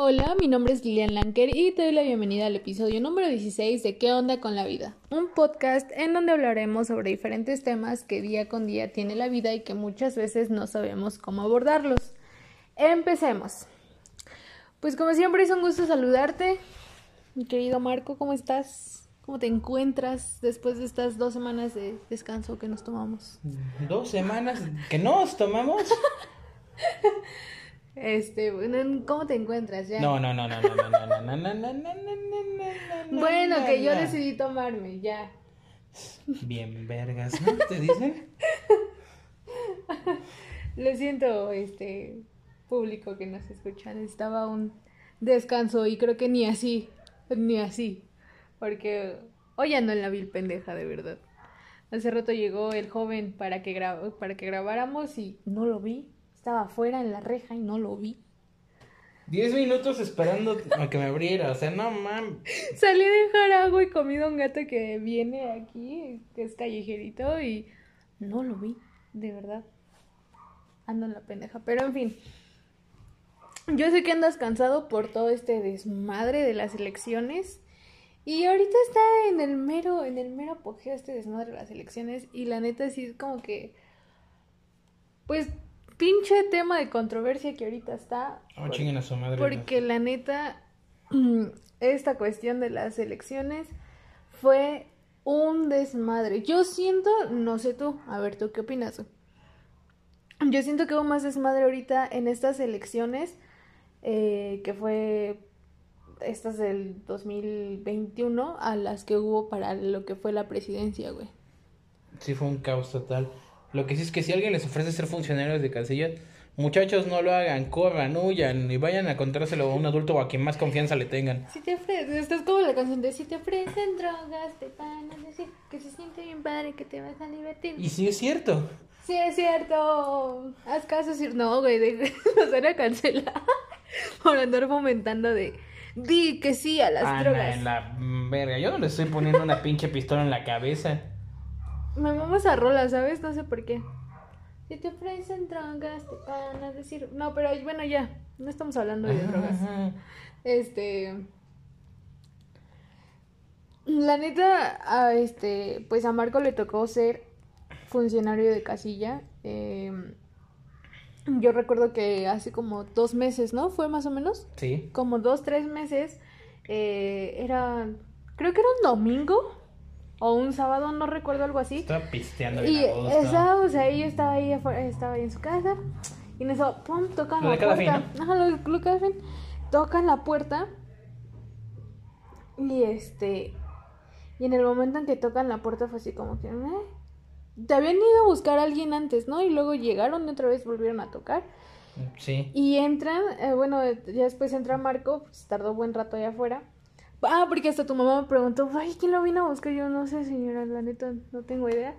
Hola, mi nombre es Lilian Lanker y te doy la bienvenida al episodio número 16 de ¿Qué onda con la vida? Un podcast en donde hablaremos sobre diferentes temas que día con día tiene la vida y que muchas veces no sabemos cómo abordarlos. Empecemos. Pues como siempre es un gusto saludarte. Mi querido Marco, ¿cómo estás? ¿Cómo te encuentras después de estas dos semanas de descanso que nos tomamos? ¿Dos semanas que nos tomamos? Este, ¿cómo te encuentras ya? No, no, no, no, no, no, no, no, no, no, no, no, no, Bueno, no, que yo decidí tomarme, ya. Bien vergas, ¿no? ¿Te dicen? Lo siento, este público que nos escucha. Necesitaba un descanso y creo que ni así, ni así. Porque hoy ando en la vil pendeja, de verdad. Hace rato llegó el joven para que, para que grabáramos y no lo vi. Estaba afuera en la reja y no lo vi. Diez minutos esperando a que me abriera, o sea, no mames. Salí a dejar agua y comí a un gato que viene aquí, que es callejerito, y no lo vi, de verdad. Ando en la pendeja. Pero en fin. Yo sé que andas cansado por todo este desmadre de las elecciones. Y ahorita está en el mero, en el mero apogeo este desmadre de las elecciones. Y la neta sí es como que. Pues, pinche tema de controversia que ahorita está. Oh, chinguen a su madre. Porque la neta, esta cuestión de las elecciones fue un desmadre. Yo siento, no sé tú, a ver tú qué opinas. Yo siento que hubo más desmadre ahorita en estas elecciones eh, que fue estas del 2021 a las que hubo para lo que fue la presidencia, güey. Sí, fue un caos total. Lo que sí es que si alguien les ofrece ser funcionarios de canciller, muchachos, no lo hagan, corran, huyan y vayan a contárselo a un adulto o a quien más confianza le tengan. Si te ofrecen, esto es como la canción de si te ofrecen drogas, te van a decir que se siente bien padre, que te vas a divertir. Y sí es cierto. Sí, es cierto. Haz caso, si no, güey, de- nos van a cancelar por andar fomentando de di que sí a las Ana, drogas. en la verga. Yo no le estoy poniendo una pinche pistola en la cabeza. Me vamos a rola, ¿sabes? No sé por qué. Si te ofrecen drogas, te van a decir. No, pero bueno, ya. No estamos hablando de drogas. Ajá. Este. La neta, a este, pues a Marco le tocó ser funcionario de casilla. eh, yo recuerdo que hace como dos meses, ¿no? Fue más o menos. Sí. Como dos, tres meses. eh, era. Creo que era un domingo. O un sábado, no recuerdo algo así. Estaba pisteando Y bien a gusto. esa, o sea, ella estaba ahí afuera, estaba ahí en su casa. Y en eso, pum, tocan Lo la puerta. fin, Ajá, lo, lo de cada fin. Tocan la puerta. Y este. Y en el momento en que tocan la puerta fue así como que. "Eh". Te habían ido a buscar a alguien antes, ¿no? Y luego llegaron y otra vez volvieron a tocar. Sí. Y entran, eh, bueno, ya después entra Marco, pues tardó buen rato allá afuera. Ah, porque hasta tu mamá me preguntó, ay, ¿quién lo vino a buscar? Yo no sé, señora, la neta, no tengo idea.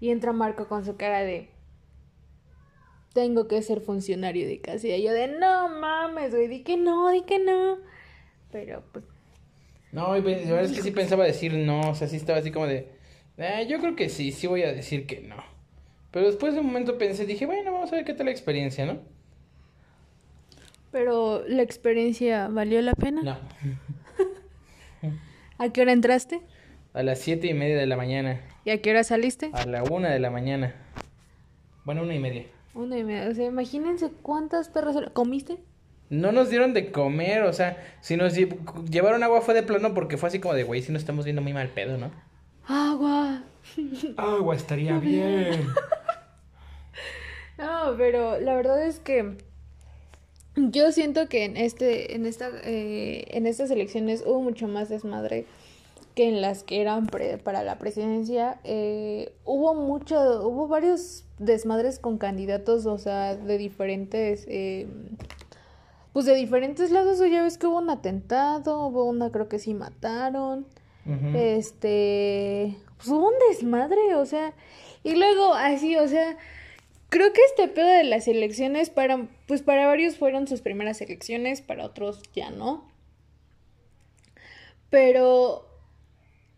Y entra Marco con su cara de, tengo que ser funcionario de casa. Y yo de, no mames, güey, di que no, di que no. Pero, pues, No, y la verdad es que sí pensaba decir no, o sea, sí estaba así como de, "Eh, yo creo que sí, sí voy a decir que no. Pero después de un momento pensé, dije, bueno, vamos a ver qué tal la experiencia, ¿no? pero la experiencia valió la pena. No. ¿A qué hora entraste? A las siete y media de la mañana, ¿Y a qué hora saliste? a la una de la mañana. Bueno, una y media. Una y media. O sea, imagínense cuántas perras comiste. No nos dieron de comer, o sea, si nos lle- llevaron agua fue de plano porque fue así como de, güey, si nos estamos viendo muy mal pedo, ¿no? Agua. Agua estaría bien. No, pero la verdad es que yo siento que en este, en esta, eh, en estas elecciones hubo mucho más desmadre que en las que eran pre- para la presidencia. Eh, hubo mucho, hubo varios desmadres con candidatos, o sea, de diferentes, eh, pues de diferentes lados. O ya ves que hubo un atentado, hubo una creo que sí mataron. Este, pues hubo un desmadre, o sea, y luego así, o sea, creo que este pedo de las elecciones para, pues para varios fueron sus primeras elecciones, para otros ya no. Pero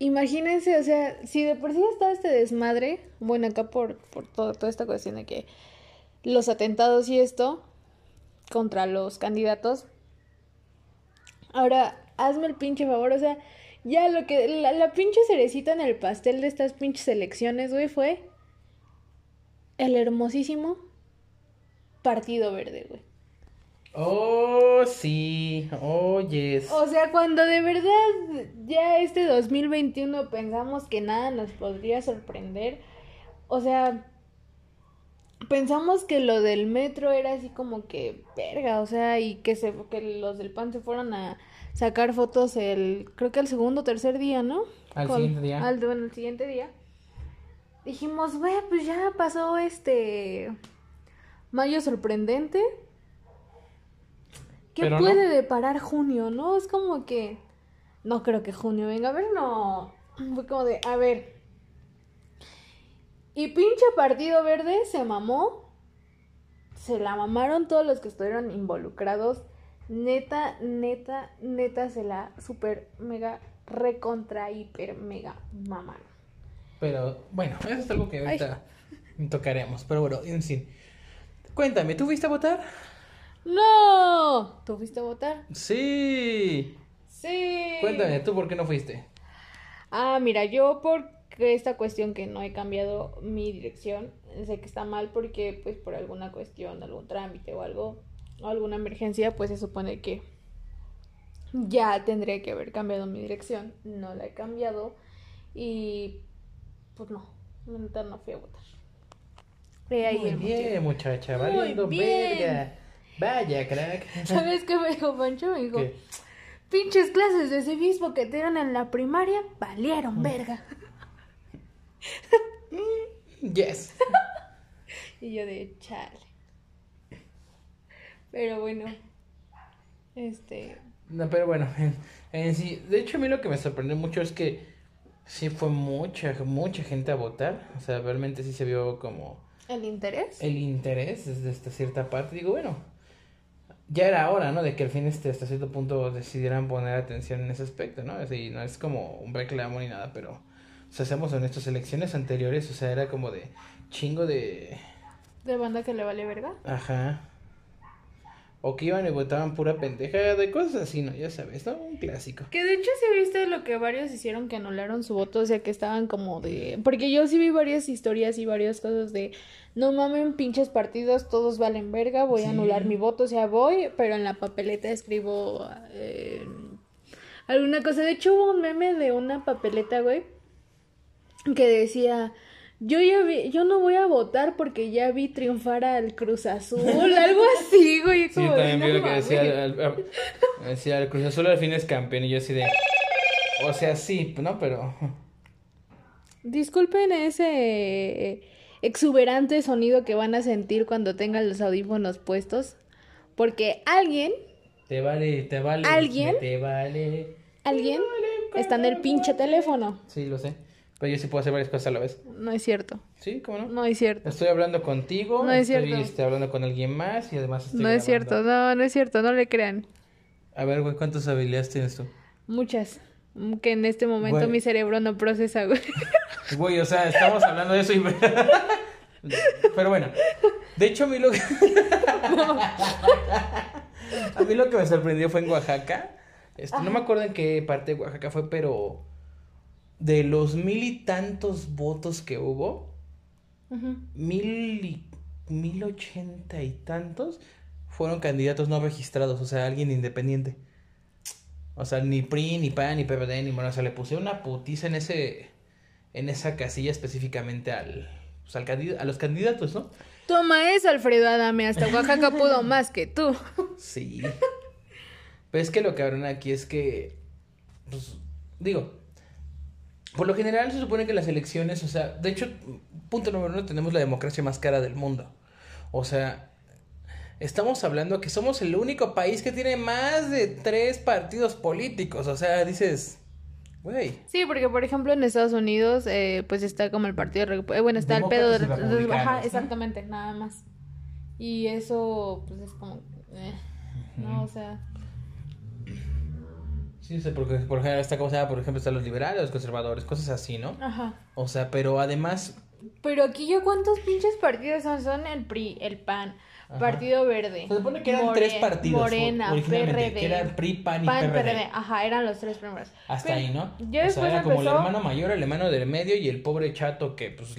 imagínense, o sea, si de por sí estaba este desmadre, bueno, acá por, por todo- toda esta cuestión de que los atentados y esto contra los candidatos, Ahora, hazme el pinche favor, o sea, ya lo que. La, la pinche cerecita en el pastel de estas pinches elecciones, güey, fue. El hermosísimo Partido Verde, güey. Oh, sí. Oh, yes. O sea, cuando de verdad ya este 2021 pensamos que nada nos podría sorprender, o sea, pensamos que lo del metro era así como que verga, o sea, y que se que los del PAN se fueron a sacar fotos el creo que el segundo o tercer día, ¿no? Al siguiente día. Al, bueno, el siguiente día. Dijimos, güey, pues ya pasó este mayo sorprendente. ¿Qué Pero puede no. deparar junio, no? Es como que no creo que junio venga a ver, no. Fue como de, a ver. Y pinche Partido Verde se mamó. Se la mamaron todos los que estuvieron involucrados. Neta, neta, neta, se la super mega recontra hiper mega mamaron. Pero bueno, eso es algo que ahorita tocaremos. Pero bueno, en fin. Cuéntame, ¿tú fuiste a votar? ¡No! ¿Tú fuiste a votar? Sí. Sí. Cuéntame, ¿tú por qué no fuiste? Ah, mira, yo porque esta cuestión que no he cambiado mi dirección, sé que está mal porque pues por alguna cuestión, algún trámite o algo, o alguna emergencia, pues se supone que ya tendría que haber cambiado mi dirección. No la he cambiado y pues no, no fui a votar. Muy bien, muchacha, Muy valiendo bien. verga. Vaya, crack. ¿Sabes qué me dijo Pancho? Me dijo, ¿Qué? pinches clases de civismo que te dieron en la primaria valieron verga. Yes. Y yo de chale. Pero bueno. Este. No, pero bueno, en, en sí, de hecho a mí lo que me sorprendió mucho es que sí fue mucha, mucha gente a votar, o sea, realmente sí se vio como ¿El interés? el interés desde esta cierta parte, digo, bueno, ya era hora, ¿no? De que al fin este, hasta cierto punto decidieran poner atención en ese aspecto, ¿no? Así, no es como un reclamo ni nada, pero, o sea, seamos honestos, elecciones anteriores, o sea, era como de chingo de, ¿De banda que le vale verga? ajá, o que iban y votaban pura pendejada, de cosas así, ¿no? Ya sabes, ¿no? Un clásico. Que de hecho sí viste lo que varios hicieron que anularon su voto, o sea que estaban como de... Porque yo sí vi varias historias y varias cosas de... No mamen, pinches partidos, todos valen verga, voy Sí. a anular mi voto, o sea, voy, pero en la papeleta escribo eh, alguna cosa. De hecho hubo un meme de una papeleta, güey, que decía... Yo ya vi, yo no voy a votar porque ya vi triunfar al Cruz Azul, algo así, güey. Sí, también vi "No lo que decía, mames". al- al- decía, el Cruz Azul al fin es campeón, y yo así de, o sea, sí, ¿no? Pero, Disculpen ese exuberante sonido que van a sentir cuando tengan los audífonos puestos, porque alguien, te vale, te vale, ¿Alguien? te vale. alguien está en el pinche teléfono. Sí, lo sé, pero yo sí puedo hacer varias cosas a la vez. No es cierto, Sí, ¿cómo no? no es cierto, Estoy hablando contigo, No es estoy cierto. este, hablando con alguien más y además estoy no es grabando. cierto, no, no es cierto, no le crean. A ver, güey, ¿cuántas habilidades tienes tú? Muchas, que en este momento Güey. mi cerebro no procesa, güey. Güey, o sea, estamos hablando de eso y... Pero bueno, de hecho a mí lo que... a mí lo que me sorprendió fue en Oaxaca. Este, no me acuerdo en qué parte de Oaxaca fue, pero de los mil y tantos votos que hubo, mil y mil ochenta y tantos fueron candidatos no registrados, o sea, alguien independiente. O sea, ni PRI, ni PAN, ni PRD, ni bueno, o sea, le puse una putiza en ese en esa casilla específicamente al, pues, al a los candidatos, ¿no? Toma eso, Alfredo Adame, hasta Oaxaca pudo más que tú. Sí. Pero es que lo cabrón aquí es que, pues, digo, por lo general se supone que las elecciones, o sea, de hecho, punto número uno, tenemos la democracia más cara del mundo. O sea, estamos hablando que somos el único país que tiene más de tres partidos políticos. O sea, dices, güey. Sí, porque por ejemplo en Estados Unidos, eh, pues está como el partido, eh, bueno, está el pedo de, ajá, exactamente, nada más. Y eso, pues es como, eh, no, o sea, Sí, sea, porque por lo general está, como se llama? Por ejemplo, están los liberales, los conservadores, cosas así, ¿no? ajá. O sea, pero además, Pero aquí ya cuántos pinches partidos son, son el PRI, el PAN, Partido Verde. Se supone que eran More- tres partidos. Morena, PRD. Que eran PRI, PAN y PAN, PRD. PRD. Ajá, eran los tres primeros. Hasta Pero ahí, ¿no? Ya o después sea, era como el empezó- hermano mayor, el hermano del medio y el pobre chato que, pues,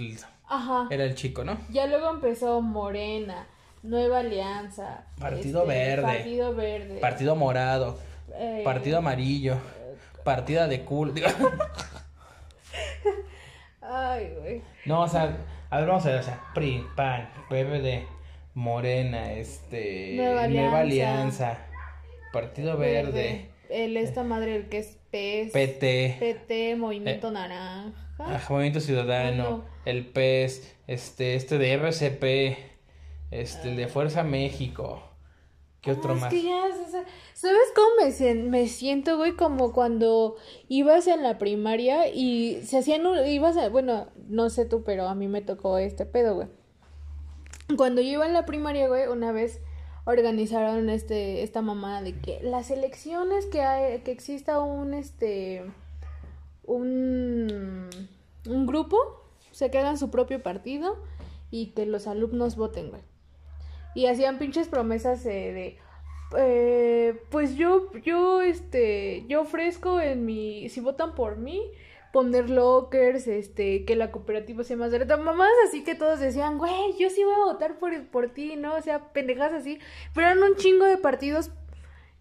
Ajá. era el chico, ¿no? Ya luego empezó Morena, Nueva Alianza. Partido este, Verde. Partido Verde. Partido morado, eh, partido amarillo, partida de digo, Ay, güey. no, o sea, a ver, vamos a ver, o sea, PRI, PAN, PRD, Morena, este, Nueva Alianza. Alianza, Partido Verde, El esta madre, el que es PES. PT, PT, Movimiento Naranja. ah, Movimiento Ciudadano, el PES, este, este de RCP, este, el de Fuerza México, ¿qué Ah, otro es más? que ya, ¿sabes cómo me siento, güey? Como cuando ibas en la primaria y se hacían, un- ibas a, bueno, no sé tú, pero a mí me tocó este pedo, güey. Cuando yo iba en la primaria, güey, una vez organizaron este, esta mamada de que las elecciones que hay, que exista un, este, un, un grupo, o sea, que hagan su propio partido y que los alumnos voten, güey. Y hacían pinches promesas eh, de, eh, pues yo, yo, este, yo ofrezco en mi, si votan por mí, poner lockers, este, que la cooperativa sea más barata, mamás así que todos decían, güey, yo sí voy a votar por, por ti, ¿no? O sea, pendejas así, pero eran un chingo de partidos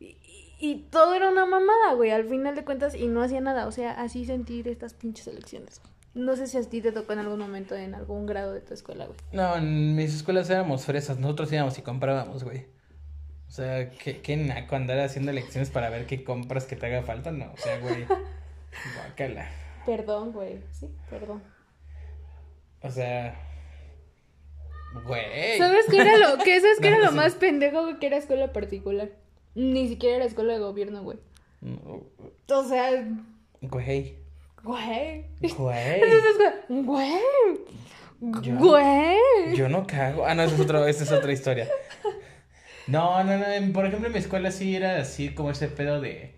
y, todo era una mamada, güey, al final de cuentas, y no hacía nada, o sea, así sentir estas pinches elecciones. No sé si a ti te tocó en algún momento en algún grado de tu escuela, güey. No, en mis escuelas éramos fresas, nosotros íbamos y comprábamos, güey. O sea, qué, qué naco andar haciendo elecciones para ver qué compras que te haga falta, no, o sea, güey. Guácala. Perdón, güey, sí, perdón. O sea. Güey. ¿Sabes qué era lo, qué, ¿sabes qué No, era lo sí. más pendejo güey, que era escuela particular? Ni siquiera era escuela de gobierno, güey. No, O sea, Güey. güey. Güey. Güey. Yo- Güey. Yo no cago. Ah, no, esa es, otra, esa es otra historia. No, no, no. Por ejemplo, en mi escuela sí era así como ese pedo de.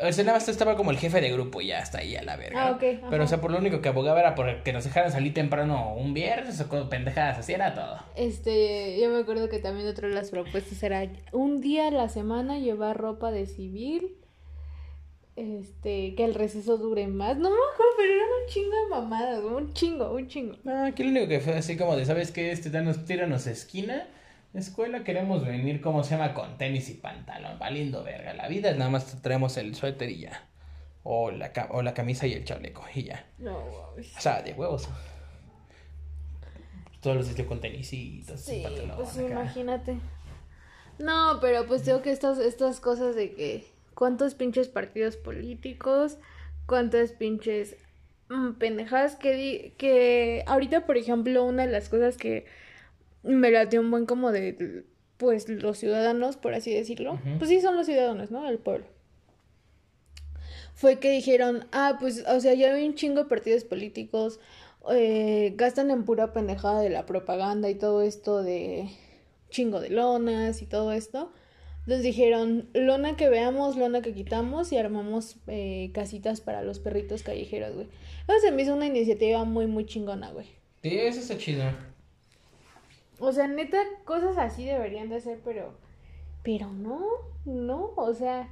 O sea, nada más estaba como el jefe de grupo y ya está ahí a la verga. Ah, ok, ajá. Pero, o sea, por lo único que abogaba era por que nos dejaran salir temprano un viernes o con pendejadas, así era todo. Este, yo me acuerdo que también otra de las propuestas era un día a la semana llevar ropa de civil. Este, que el receso dure más. No me acuerdo, pero eran un chingo de mamadas, un chingo, un chingo. No, aquí lo único que fue así como de, ¿sabes qué? Este, danos, tíranos esquina. Escuela queremos venir, ¿cómo se llama? Con tenis y pantalón. Valiendo verga. La vida nada más traemos el suéter y ya. O la, o la camisa y el chaleco y ya. No. O sea, de huevos. Todos los sitios con tenisitos y Sí, pantalón. pues acá. imagínate. No, pero pues tengo que estas, estas cosas de que cuántos pinches partidos políticos, cuántas pinches mm, pendejadas que di, que ahorita, por ejemplo, una de las cosas que me latió un buen como de pues los ciudadanos, por así decirlo. Pues sí son los ciudadanos, ¿no? El pueblo. Fue que dijeron, ah, pues, o sea, ya hay un chingo de partidos políticos, eh, gastan en pura pendejada de la propaganda y todo esto de chingo de lonas y todo esto. Entonces dijeron, lona que veamos, lona que quitamos y armamos eh, casitas para los perritos callejeros, güey. Se me hizo una iniciativa muy, muy chingona, güey. Sí, eso está chido. O sea, neta, cosas así deberían de ser, pero... Pero no, no, o sea,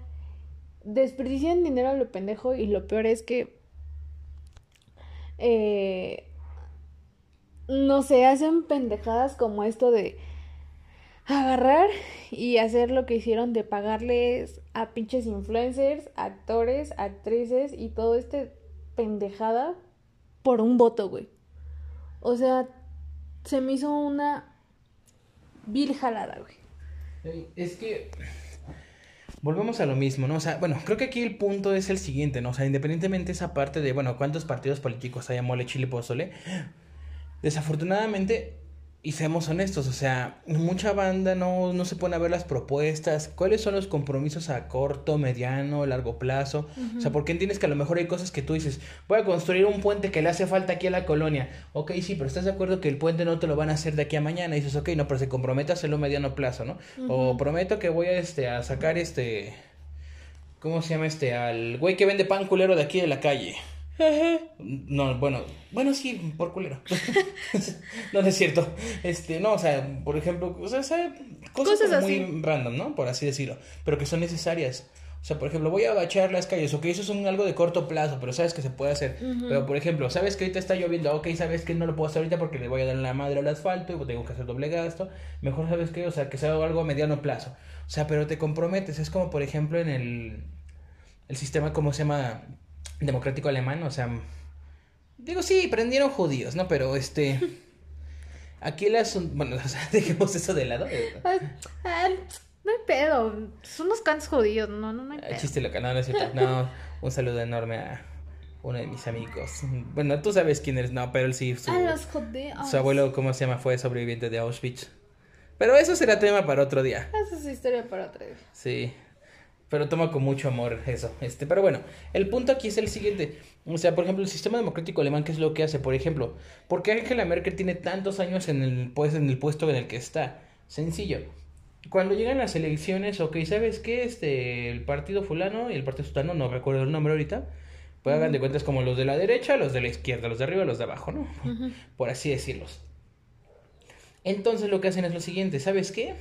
desperdician dinero a lo pendejo y lo peor es que... Eh, no se hacen pendejadas como esto de agarrar y hacer lo que hicieron de pagarles a pinches influencers, actores, actrices y todo este pendejada por un voto, güey. O sea, se me hizo una vil jalada, güey. Ey, Es que volvemos a lo mismo, ¿no? O sea, bueno, creo que aquí el punto es el siguiente, ¿no? O sea, independientemente de esa parte de, bueno, cuántos partidos políticos hay a mole, chile, pozole, desafortunadamente, y seamos honestos, o sea, mucha banda no, no se pone a ver las propuestas, cuáles son los compromisos a corto, mediano, largo plazo, o sea, porque entiendes que a lo mejor hay cosas que tú dices, voy a construir un puente que le hace falta aquí a la colonia, ok, sí, pero estás de acuerdo que el puente no te lo van a hacer de aquí a mañana, y dices, ok, no, pero se compromete a hacerlo a mediano plazo, ¿no? O prometo que voy a, este, a sacar este... ¿Cómo se llama este? Al güey que vende pan culero de aquí de la calle. No, bueno, bueno, sí, por culero. no, no es cierto. Este, no, o sea, por ejemplo, o sea, cosas, Cosas como así. muy random, ¿no? Por así decirlo, pero que son necesarias. O sea, por ejemplo, voy a bachar las calles, ok, eso es un, algo de corto plazo, pero sabes que se puede hacer. Pero, por ejemplo, sabes que ahorita está lloviendo, ok, sabes que no lo puedo hacer ahorita porque le voy a dar la madre al asfalto y tengo que hacer doble gasto. Mejor sabes que, o sea, que sea algo a mediano plazo. O sea, pero te comprometes. Es como, por ejemplo, en el, el sistema, ¿cómo se llama? Democrático alemán, o sea, digo, sí, prendieron judíos, ¿no? Pero este... Aquí las... Bueno, o sea, dejemos eso de lado. Ah, no hay pedo. Son unos cantos judíos. No, no, no hay Ah, pedo. Chiste local, no, no es cierto. No, un saludo enorme a uno de mis amigos. Bueno, tú sabes quién eres, no, pero él sí. Su, A los judíos. su abuelo, ¿cómo se llama? Fue sobreviviente de Auschwitz. Pero eso será tema para otro día. Esa es historia para otro día. Sí. Pero toma con mucho amor eso. Este, pero bueno, el punto aquí es el siguiente. O sea, por ejemplo, el sistema democrático alemán, ¿qué es lo que hace? Por ejemplo, ¿por qué Angela Merkel tiene tantos años en el, pues, en el puesto en el que está? Sencillo. Cuando llegan las elecciones, ok, ¿sabes qué? Este, el partido fulano y el partido sutano, no recuerdo el nombre ahorita, pues hagan de cuentas como los de la derecha, los de la izquierda, los de arriba, los de abajo, ¿no? Por así decirlos. Entonces lo que hacen es lo siguiente, ¿sabes qué?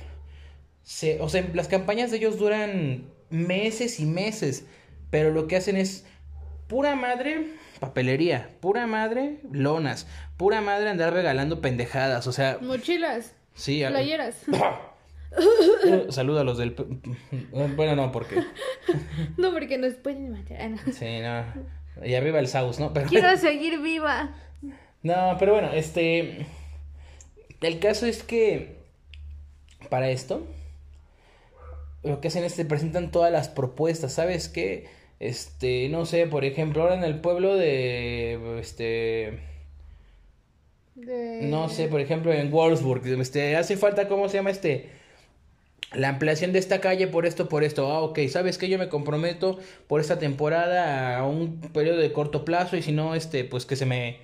Se, o sea, las campañas de ellos duran meses y meses, pero lo que hacen es pura madre papelería, pura madre lonas, pura madre andar regalando pendejadas, o sea, Mochilas. sí, Playeras. Uh, Saluda a los del... Bueno, no, porque... No, porque nos pueden matar. Ah, no. Sí, no. Y arriba el Saus, ¿no? Pero... Quiero seguir viva. No, pero bueno, este... El caso es que... Para esto... Lo que hacen es que presentan todas las propuestas, ¿sabes qué? Este, no sé, por ejemplo, ahora en el pueblo de... Este... De- No sé, por ejemplo, en Wolfsburg, este, hace falta, ¿cómo se llama este? La ampliación de esta calle por esto, por esto. Ah, ok, ¿sabes qué? Yo me comprometo por esta temporada a un periodo de corto plazo y si no, este, pues que se me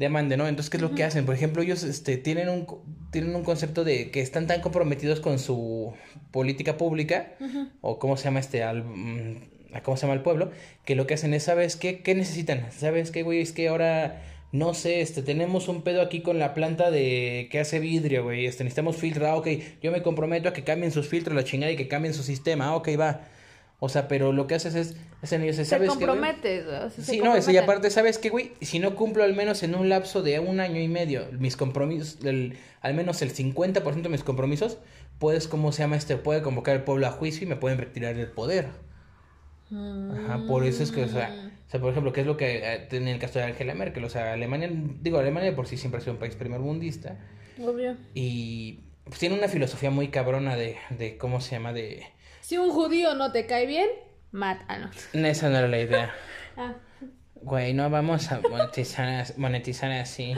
demande, ¿no? Entonces, ¿qué es lo que hacen? Por ejemplo, ellos, este, tienen un, tienen un concepto de que están tan comprometidos con su política pública, o cómo se llama este, al, mm, a cómo se llama el pueblo, que lo que hacen es, ¿sabes qué? ¿Qué necesitan? ¿Sabes qué, güey? Es que ahora, no sé, este, tenemos un pedo aquí con la planta de que hace vidrio, güey, este, necesitamos filtro, ah, ok, yo me comprometo a que cambien sus filtros, la chingada, y que cambien su sistema, ok, va. O sea, pero lo que haces es, es en ellos, Se ¿sabes güey? comprometes. o sea, se Sí, no, eso y aparte, ¿sabes qué, güey? Si no cumplo al menos en un lapso de un año y medio mis compromisos, el, al menos el 50% de mis compromisos, puedes, ¿cómo se llama este? Puede convocar al pueblo a juicio y me pueden retirar del poder. Ajá, por eso es que, o sea, o sea, por ejemplo, ¿qué es lo que eh, en el caso de Angela Merkel? O sea, Alemania, digo, Alemania por sí siempre ha sido un país primermundista Obvio. y pues, tiene una filosofía muy cabrona de, de, ¿cómo se llama? De... Si un judío no te cae bien, mátalo. Esa no era la idea. Ah. Güey, no vamos a monetizar, monetizar así.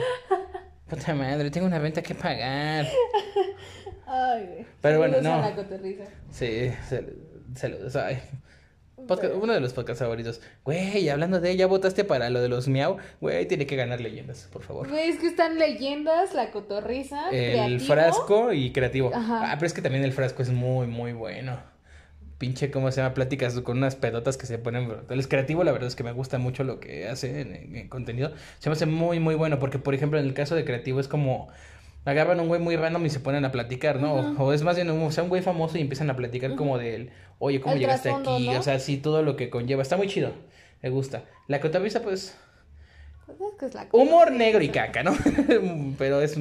Puta madre, tengo una renta que pagar. Ay, güey. Pero bueno, a no. la. Sí, sal- saludos. Ay. Podcast- uno de los podcasts favoritos. Güey, hablando de ella, votaste para lo de los miau. Güey, tiene que ganar leyendas, por favor. Güey, es que están leyendas, la cotorriza, El creativo. frasco y creativo. Ajá. Ah, pero es que también el frasco es muy, muy bueno. Pinche, ¿cómo se llama? Pláticas con unas pedotas que se ponen brutales. Creativo, la verdad es que me gusta mucho lo que hace en, en- en contenido. Se me hace muy, muy bueno. Porque, por ejemplo, en el caso de creativo es como. Agarran un güey muy random y se ponen a platicar, ¿no? O- O es más bien, o sea, un güey famoso y empiezan a platicar como del, oye, ¿cómo El llegaste aquí? ¿no? O sea, sí, todo lo que conlleva. Está muy chido. Me gusta. La cotorriza, pues, Pues es la humor negro y caca, ¿no? Pero es,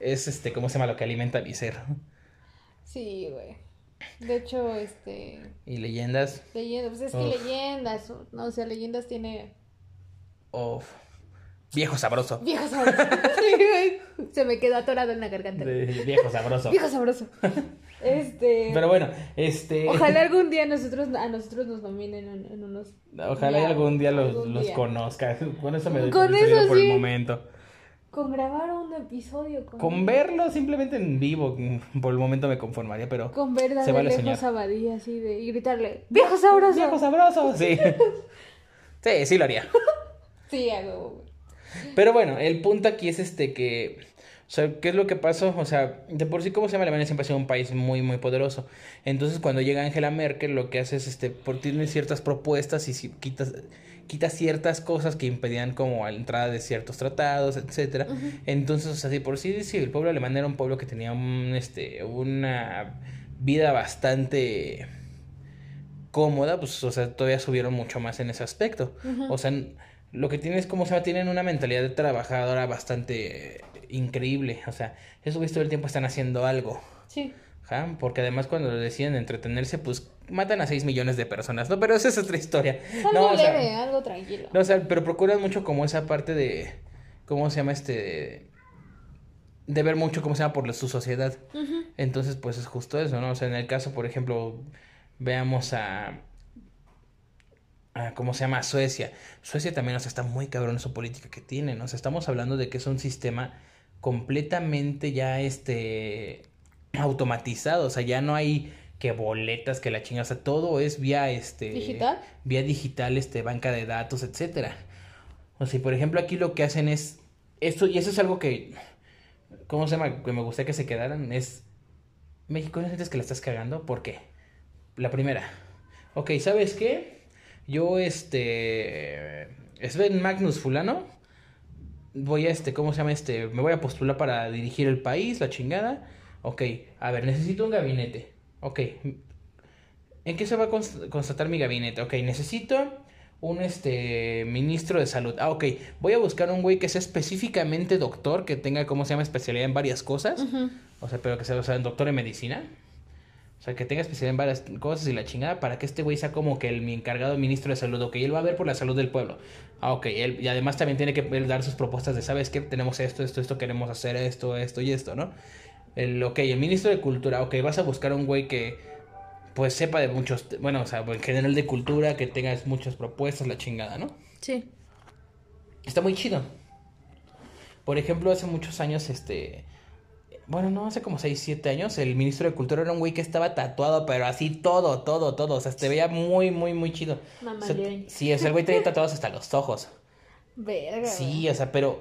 es este, ¿cómo se llama? Lo que alimenta mi ser. Sí, güey. De hecho, este. Y leyendas. Leyendas, pues es Uf. que leyendas, no, o sea, leyendas tiene. Of. Viejo sabroso. Viejo sabroso. Se me quedó atorado en la garganta. De- viejo sabroso. Viejo sabroso. Este. Pero bueno, este. Ojalá algún día nosotros, a nosotros nos nominen en, en unos. Ojalá algún día los, algún los día. Con eso me doy Con por servido eso por el momento. Con grabar un episodio. Con, Con verlo simplemente en vivo, mm, por el momento me conformaría, pero. Con ver Se vale lejos así de. Y gritarle: ¡Viejo sabroso! Viejo sabroso, sí. Sí, sí lo haría. Sí, hago. Pero bueno, el punto aquí es este que. O sea, ¿qué es lo que pasó? O sea, de por sí, ¿cómo se llama? Alemania siempre ha sido un país muy, muy poderoso. Entonces, cuando llega Angela Merkel, lo que hace es, este, por tiene ciertas propuestas y si, quita, quita ciertas cosas que impedían como la entrada de ciertos tratados, etcétera. Entonces, o sea, de por sí, sí, el pueblo alemán era un pueblo que tenía un, este, una vida bastante cómoda, pues, o sea, todavía subieron mucho más en ese aspecto. O sea, lo que tienen es como, o sea, tienen una mentalidad de trabajadora bastante increíble. O sea, eso todo el tiempo están haciendo algo. Sí. Porque además cuando deciden entretenerse, pues matan a 6 millones de personas, ¿no? Pero esa es otra historia. Algo no, leve, algo tranquilo. No, o sea, pero procuran mucho como esa parte de, ¿cómo se llama este? De ver mucho cómo se llama por su sociedad. Entonces, pues es justo eso, ¿no? O sea, en el caso, por ejemplo, veamos a, a ¿cómo se llama? Suecia. Suecia también, o sea, está muy cabrón en su política que tiene, ¿no? O sea, estamos hablando de que es un sistema completamente ya este automatizado, o sea, ya no hay que boletas, que la chinga, o sea, todo es vía este digital, vía digital, este banca de datos, etcétera. O sea, por ejemplo, aquí lo que hacen es esto y eso es algo que ¿cómo se llama? que me gustaría que se quedaran es México, ¿no sientes que la estás cagando? ¿Por qué? La primera. Ok, ¿sabes qué? Yo este Sven Magnus fulano voy a este, ¿cómo se llama este? Me voy a postular para dirigir el país, la chingada. Ok, a ver, necesito un gabinete. Ok, ¿en qué se va a constatar mi gabinete? Ok, necesito un este ministro de salud. Ah, ok, voy a buscar un güey que sea específicamente doctor, que tenga, ¿cómo se llama? Especialidad en varias cosas. O sea, pero que sea, o sea, doctor en medicina. O sea, que tenga especialidad en varias cosas y la chingada para que este güey sea como que el mi encargado ministro de salud. Ok, él va a ver por la salud del pueblo. Ah, ok, él, y además también tiene que dar sus propuestas de, ¿sabes qué? Tenemos esto, esto, esto, queremos hacer esto, esto y esto, ¿no? El, ok, el ministro de cultura, ok, vas a buscar un güey que pues sepa de muchos, bueno, o sea, en general de cultura, que tenga muchas propuestas, la chingada, ¿no? Sí. Está muy chido. Por ejemplo, hace muchos años, este, bueno, no, hace como 6, 7 años, el ministro de Cultura era un güey que estaba tatuado, pero así todo, todo, todo. O sea, se veía muy, muy, muy chido. Mamá sí, o sea, el güey tenía tatuados hasta los ojos. Verga. Sí, o sea, pero.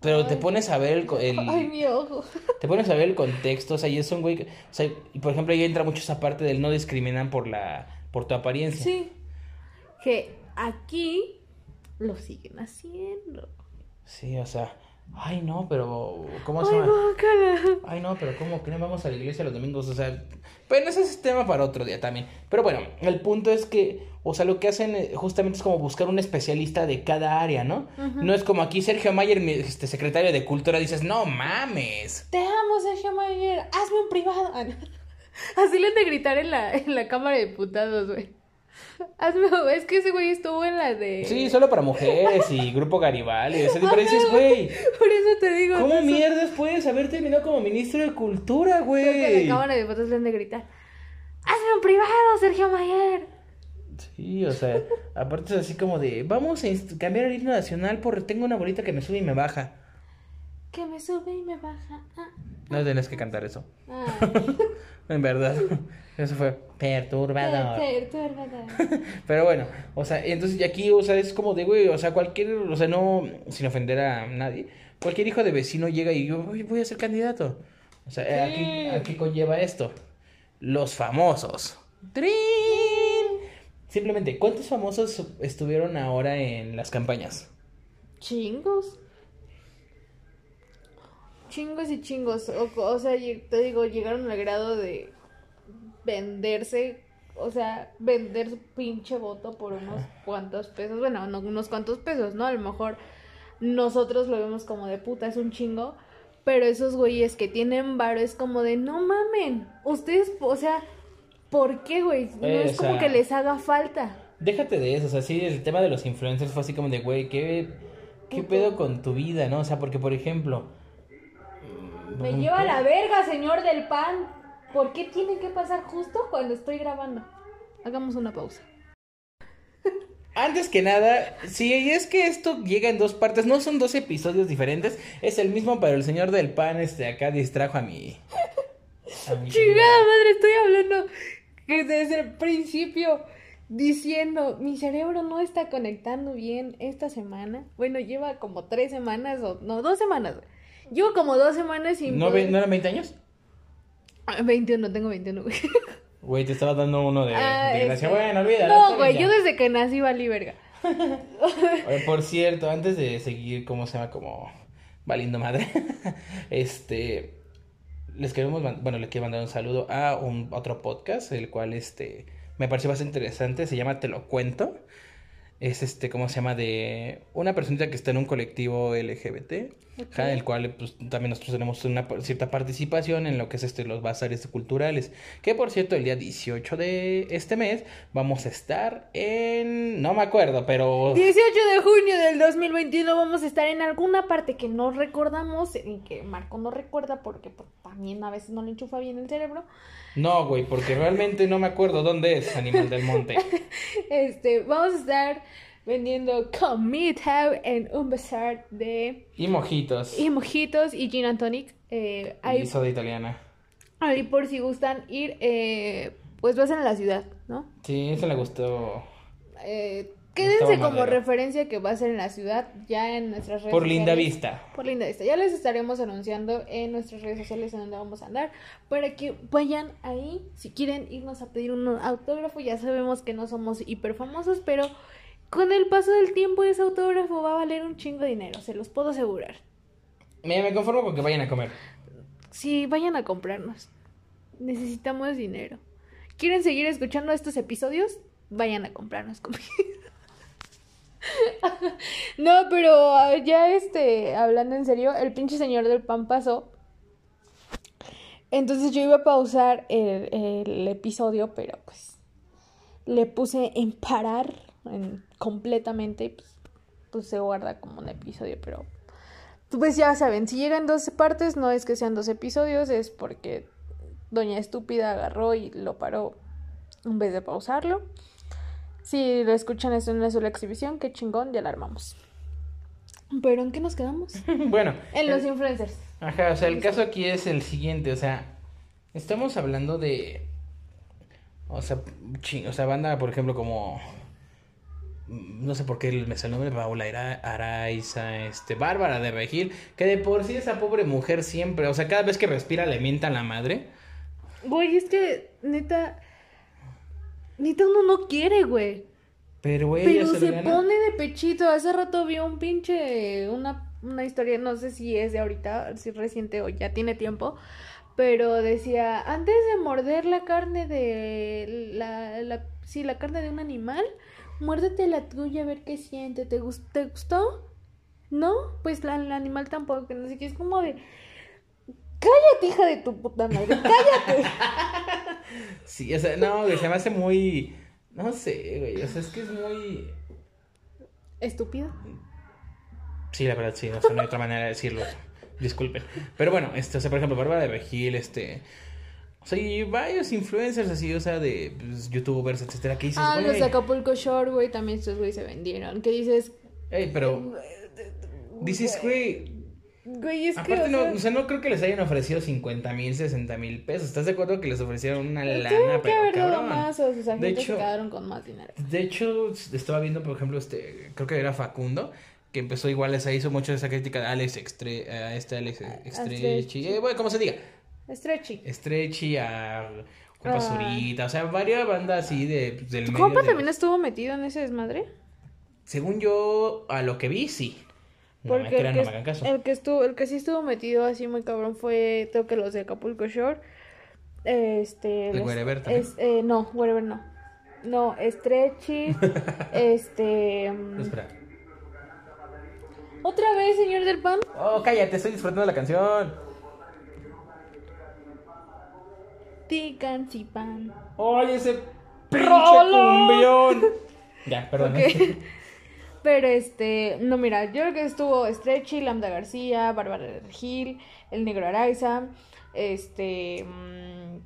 Pero te pones a ver el, Ay, mi ojo. Te pones a ver el contexto, o sea, y es un güey. Que, o sea, y por ejemplo, ahí entra mucho esa parte del no discriminan por la. por tu apariencia. Sí. Que aquí lo siguen haciendo. Sí, o sea. Ay, no, pero. ¿Cómo se llama? Ay, no, pero ¿cómo que no vamos a la iglesia los domingos? O sea. Bueno, ese es tema para otro día también. Pero bueno, el punto es que. O sea, lo que hacen eh, justamente es como buscar un especialista de cada área, ¿no? No es como aquí Sergio Mayer, este secretario de Cultura, dices, no mames. Te amo, Sergio Mayer, hazme un privado. Así le han de gritar en la, en la Cámara de Diputados, güey. Hazme, es que ese güey estuvo en la de. Sí, solo para mujeres y Grupo Garibaldi. Ese tipo dices, güey. Por eso te digo. ¿Cómo mierdas puedes haber terminado como ministro de Cultura, güey? que la cámara de fotos le han de gritar. Hazme un privado, Sergio Mayer. Sí, o sea, aparte es así como de, vamos a cambiar el himno nacional porque tengo una bolita que me sube y me baja. Que me sube y me baja. Ah, no tenés que cantar eso. en verdad. Eso fue perturbador. Perturbador. Pero bueno, o sea, entonces aquí, o sea, es como de, güey, o sea, cualquier, o sea, no, sin ofender a nadie, cualquier hijo de vecino llega y yo voy a ser candidato. O sea, aquí, aquí conlleva esto. Los famosos. ¡Trin! Simplemente, ¿cuántos famosos estuvieron ahora en las campañas? Chingos. Chingos y chingos. O, o sea, te digo, llegaron al grado de venderse, o sea, vender su pinche voto por unos cuantos pesos, bueno, no unos cuantos pesos, ¿no? A lo mejor nosotros lo vemos como de puta, es un chingo, pero esos güeyes que tienen varo es como de no mamen, ustedes, o sea, ¿por qué, güey? No es como que les haga falta. Déjate de eso, o sea, sí, el tema de los influencers fue así como de, güey, ¿qué, qué pedo con tu vida, no? O sea, porque, por ejemplo... Me lleva a la verga, señor del pan. ¿Por qué tiene que pasar justo cuando estoy grabando? Hagamos una pausa. Antes que nada, si es que esto llega en dos partes, no son dos episodios diferentes, es el mismo, pero el señor del pan este acá distrajo a mi. Chingada madre, estoy hablando desde el principio diciendo, mi cerebro no está conectando bien esta semana. Bueno, lleva como tres semanas o no, dos semanas Llevo como dos semanas sin. ¿No, poder- ¿No eran 20 años? Ah, 21, tengo 21, güey. Güey, te estaba dando uno de, Ah, de gracia. este- Bueno, olvídalo. No, güey, yo desde que nací valí verga. Oye, por cierto, antes de seguir, ¿cómo se llama? Como valiendo madre. este. Les queremos, bueno, le quiero mandar un saludo a un otro podcast, el cual este me pareció bastante interesante, se llama Te lo cuento. Es este, ¿cómo se llama? De una personita que está en un colectivo LGBT, Ok. ajá, el cual pues, también nosotros tenemos una cierta participación en lo que es este, los bazares culturales. Que por cierto, el día 18 de este mes vamos a estar en. No me acuerdo, pero. 18 de junio del 2021 vamos a estar en alguna parte que no recordamos, y que Marco no recuerda porque pues, también a veces no le enchufa bien el cerebro. No, güey, porque realmente no me acuerdo dónde es Animal del Monte. Este, vamos a estar vendiendo comida en un bazar de Y mojitos. y mojitos y gin and tonic. Eh, Y ahí, soda italiana. ahí por si gustan ir, eh, pues vas en la ciudad, ¿no? Sí, eso le gustó. Eh, quédense como referencia que va a ser en la ciudad, ya en nuestras redes Por Linda. Vista. Por Linda Vista. Ya les estaremos anunciando en nuestras redes sociales en donde vamos a andar. Para que vayan ahí. Si quieren irnos a pedir un autógrafo, ya sabemos que no somos hiper famosos, pero con el paso del tiempo ese autógrafo va a valer un chingo de dinero, se los puedo asegurar. Me, me conformo con que vayan a comer. Sí, vayan a comprarnos. Necesitamos dinero. ¿Quieren seguir escuchando estos episodios? Vayan a comprarnos comida. no, pero ah, ya este, hablando en serio, el pinche señor del pan pasó. Entonces yo iba a pausar el, el episodio, pero pues le puse en parar en- completamente y pues, pues se guarda como un episodio, pero pues ya saben, si llegan dos partes, no es que sean dos episodios, es porque Doña Estúpida agarró y lo paró en vez de pausarlo. Si lo escuchan en una sola exhibición, qué chingón, ya la armamos. Pero ¿en qué nos quedamos? bueno. En los el- influencers. Ajá, o sea, el caso aquí es el siguiente, o sea, estamos hablando de, o sea, ching- o sea, banda, por ejemplo, como, no sé por qué me sale el nombre, Paula Ara- Araiza, este, Bárbara de Regil, que de por sí esa pobre mujer siempre, o sea, cada vez que respira le mientan la madre. Güey, es que neta. Neta uno no quiere, güey. Pero ella Pero se, pone de pechito. Hace rato vi un pinche. Una, una historia, no sé si es de ahorita, si es reciente o ya tiene tiempo. Pero decía: antes de morder la carne de. La, la, sí, la carne de un animal, muérdete la tuya a ver qué siente. ¿Te, gus- ¿te gustó? ¿No? Pues la, el animal tampoco, que no sé qué. Es como de. Cállate, hija de tu puta madre, cállate. Sí, o sea, no, güey, se me hace muy, no sé, güey, o sea, es que es muy... Estúpido. Sí, la verdad, sí, no, sé, no hay otra manera de decirlo. Disculpen. Pero bueno, este, o sea, por ejemplo, Bárbara de Regil, este. Sea, y varios influencers así, o sea, de pues, youtubers, etcétera, que dices, Ah, los de Acapulco Shore, güey, también estos güey se vendieron. ¿Qué dices? Ey, pero. Dices, güey. Güey, es que. Aparte, o no, sea, o sea, no creo que les hayan ofrecido 50 mil, 60 mil pesos. ¿Estás de acuerdo que les ofrecieron una lana, que pero haber dado más o sus agentes hecho- se quedaron con más dinero. De hecho, estaba viendo, por ejemplo, este, creo que era Facundo, que empezó igual, esa hizo mucho esa crítica de Alex Extre, a este Alex Stretchy. eh, bueno, como se diga, Stretchy. Estrechi, a Compa. Zurita, o sea, varias bandas así de, pues, del ¿Tu medio compa de también los- estuvo metido en ese desmadre? Según yo, a lo que vi, sí. No me Porque crean, el, no que, me hagan caso. el que estuvo, el que sí estuvo metido así muy cabrón fue, creo que los de Acapulco Shore. Este. El Wherever también. es- eh, no, Wherever no. No, Stretchy. este. mm, Espera. Otra vez, señor del pan. Oh, cállate, estoy disfrutando de la canción. Tican, pan. Oye, ese pinche ¡Rolo! cumbión. Ya, perdón. Pero este, no, mira, yo creo que estuvo Stretchy, Lambda García, Bárbara Regil, El Negro Araiza, este. mm,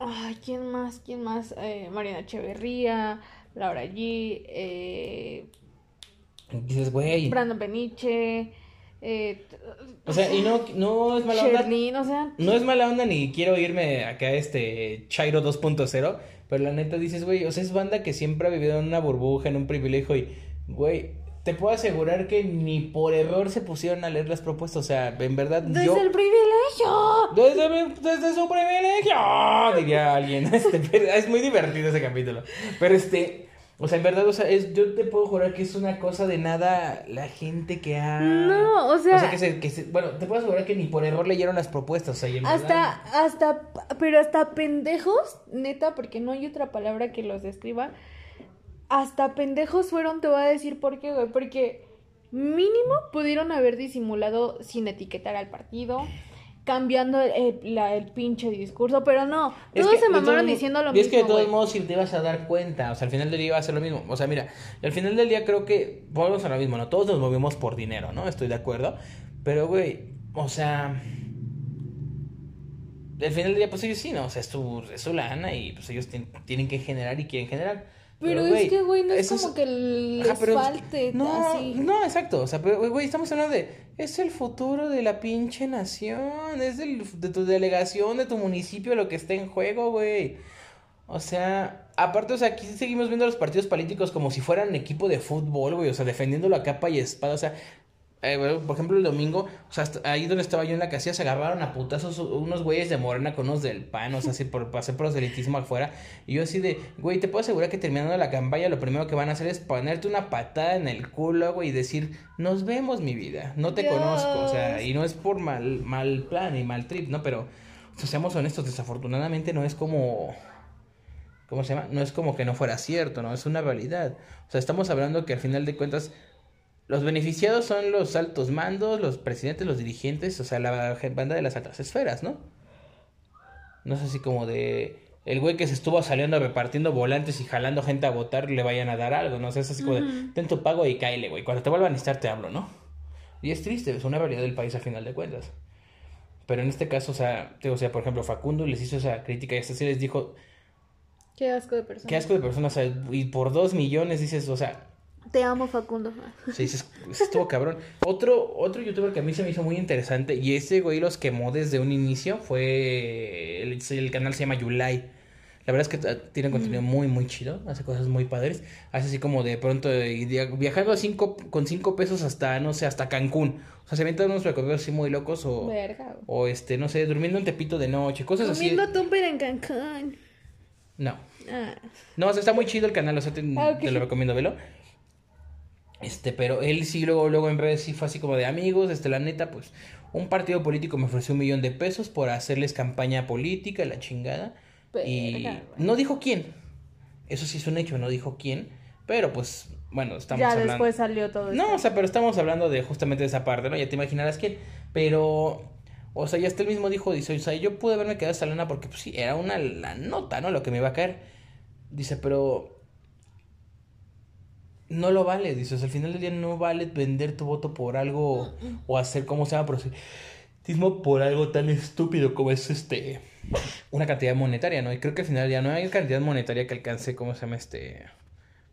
ay, ¿quién más? ¿Quién más? Eh, Mariana Echeverría, Laura G, eh, Dices, güey. Brandon Peniche, eh, O sea, y no, no es mala onda. Sherlyn, o sea. No es mala onda ni quiero irme acá a este Chairo 2.0, pero la neta dices, güey, o sea, es banda que siempre ha vivido en una burbuja, en un privilegio y, güey, te puedo asegurar que ni por error se pusieron a leer las propuestas. O sea, en verdad. Desde yo, el privilegio. Desde, desde su privilegio, diría alguien. Este, es muy divertido ese capítulo. Pero este. O sea, en verdad, o sea, es, yo te puedo jurar que es una cosa de nada la gente que ha... No, o sea... O sea, que se, que se- bueno, te puedo asegurar que ni por error leyeron las propuestas, o sea, y en Hasta, verdad- hasta, pero hasta pendejos, neta, porque no hay otra palabra que los describa. Hasta pendejos fueron, te voy a decir por qué, güey. Porque mínimo pudieron haber disimulado sin etiquetar al partido, cambiando el, el- la- el pinche discurso, pero no. Es Todos que, se mamaron diciendo lo y mismo. es que de todos güey. modos, si te ibas a dar cuenta, o sea, al final del día iba a ser lo mismo. O sea, mira, al final del día creo que volvemos a lo mismo, ¿no? Todos nos movimos por dinero, ¿no? Estoy de acuerdo. Pero, güey, o sea. Al final del día, pues ellos sí, ¿no? O sea, es su, es su lana y pues ellos tien- tienen que generar y quieren generar. Pero es que, güey, no es como que les Ajá, pero- falte no, así. No, exacto. O sea, pero, güey, estamos hablando de. Es el futuro de la pinche nación. Es del, de tu delegación, de tu municipio, lo que está en juego, güey. O sea, aparte, o sea, aquí seguimos viendo a los partidos políticos como si fueran equipo de fútbol, güey. O sea, defendiéndolo a capa y espada. O sea, eh, bueno, por ejemplo, el domingo, o sea, hasta ahí donde estaba yo en la casilla, se agarraron a putazos unos güeyes de Morena con unos del PAN, o sea, así por hacer proselitismo afuera. Y yo así de, güey, te puedo asegurar que terminando la campaña, lo primero que van a hacer es ponerte una patada en el culo, güey, y decir, nos vemos, mi vida, no te Dios. conozco, o sea, y no es por mal, mal plan y mal trip, ¿no? Pero, o sea, seamos honestos, desafortunadamente no es como... ¿Cómo se llama? No es como que no fuera cierto, ¿no? Es una realidad. O sea, estamos hablando que al final de cuentas los beneficiados son los altos mandos, los presidentes, los dirigentes, o sea, la banda de las altas esferas, ¿no? No es así como de el güey que se estuvo saliendo repartiendo volantes y jalando gente a votar le vayan a dar algo, ¿no? O sea, es así como de ten tu pago y cáele, güey. Cuando te vuelvan a necesitar te hablo, ¿no? Y es triste, es una realidad del país al final de cuentas. Pero en este caso, o sea, te- o sea, por ejemplo, Facundo les hizo esa crítica y hasta sí les dijo, Qué asco de persona. qué asco de personas, o sea, y por dos millones dices, o sea, Te amo, Facundo. Sí, dices, estuvo cabrón. Otro, otro youtuber que a mí se me hizo muy interesante y ese güey los quemó desde un inicio fue. El, el canal se llama Yulai. La verdad es que tiene contenido muy, muy chido. Hace cosas muy padres. Hace así como de pronto viajando a cinco, con cinco pesos hasta, no sé, hasta Cancún. O sea, se avientan unos recorridos así muy locos o. Verga. O este, no sé, durmiendo en Tepito de noche, cosas Comiendo así. tumper en Cancún. No. Ah. No, o sea, está muy chido el canal, o sea, te, Ah, te lo recomiendo, velo. Este, pero él sí, luego, luego en redes sí fue así como de amigos, este, la neta, pues, un partido político me ofreció un millón de pesos por hacerles campaña política, la chingada. y Verga, güey. no dijo quién. Eso sí es un hecho, no dijo quién. Pero pues, bueno, estamos Ya hablando. después salió todo No, o sea, pero estamos hablando de justamente de esa parte, ¿no? Ya te imaginarás quién. Pero, o sea, ya hasta él mismo dijo, dice, o sea, yo pude haberme quedado esa lana porque, pues sí, era una la nota, ¿no? Lo que me iba a caer. Dice, pero no lo vale, dice, o sea, al final del día no vale vender tu voto por algo o hacer, ¿cómo se llama? Proselitismo por algo tan estúpido como es este, una cantidad monetaria, ¿no? Y creo que al final ya no hay cantidad monetaria que alcance, ¿cómo se llama? Este,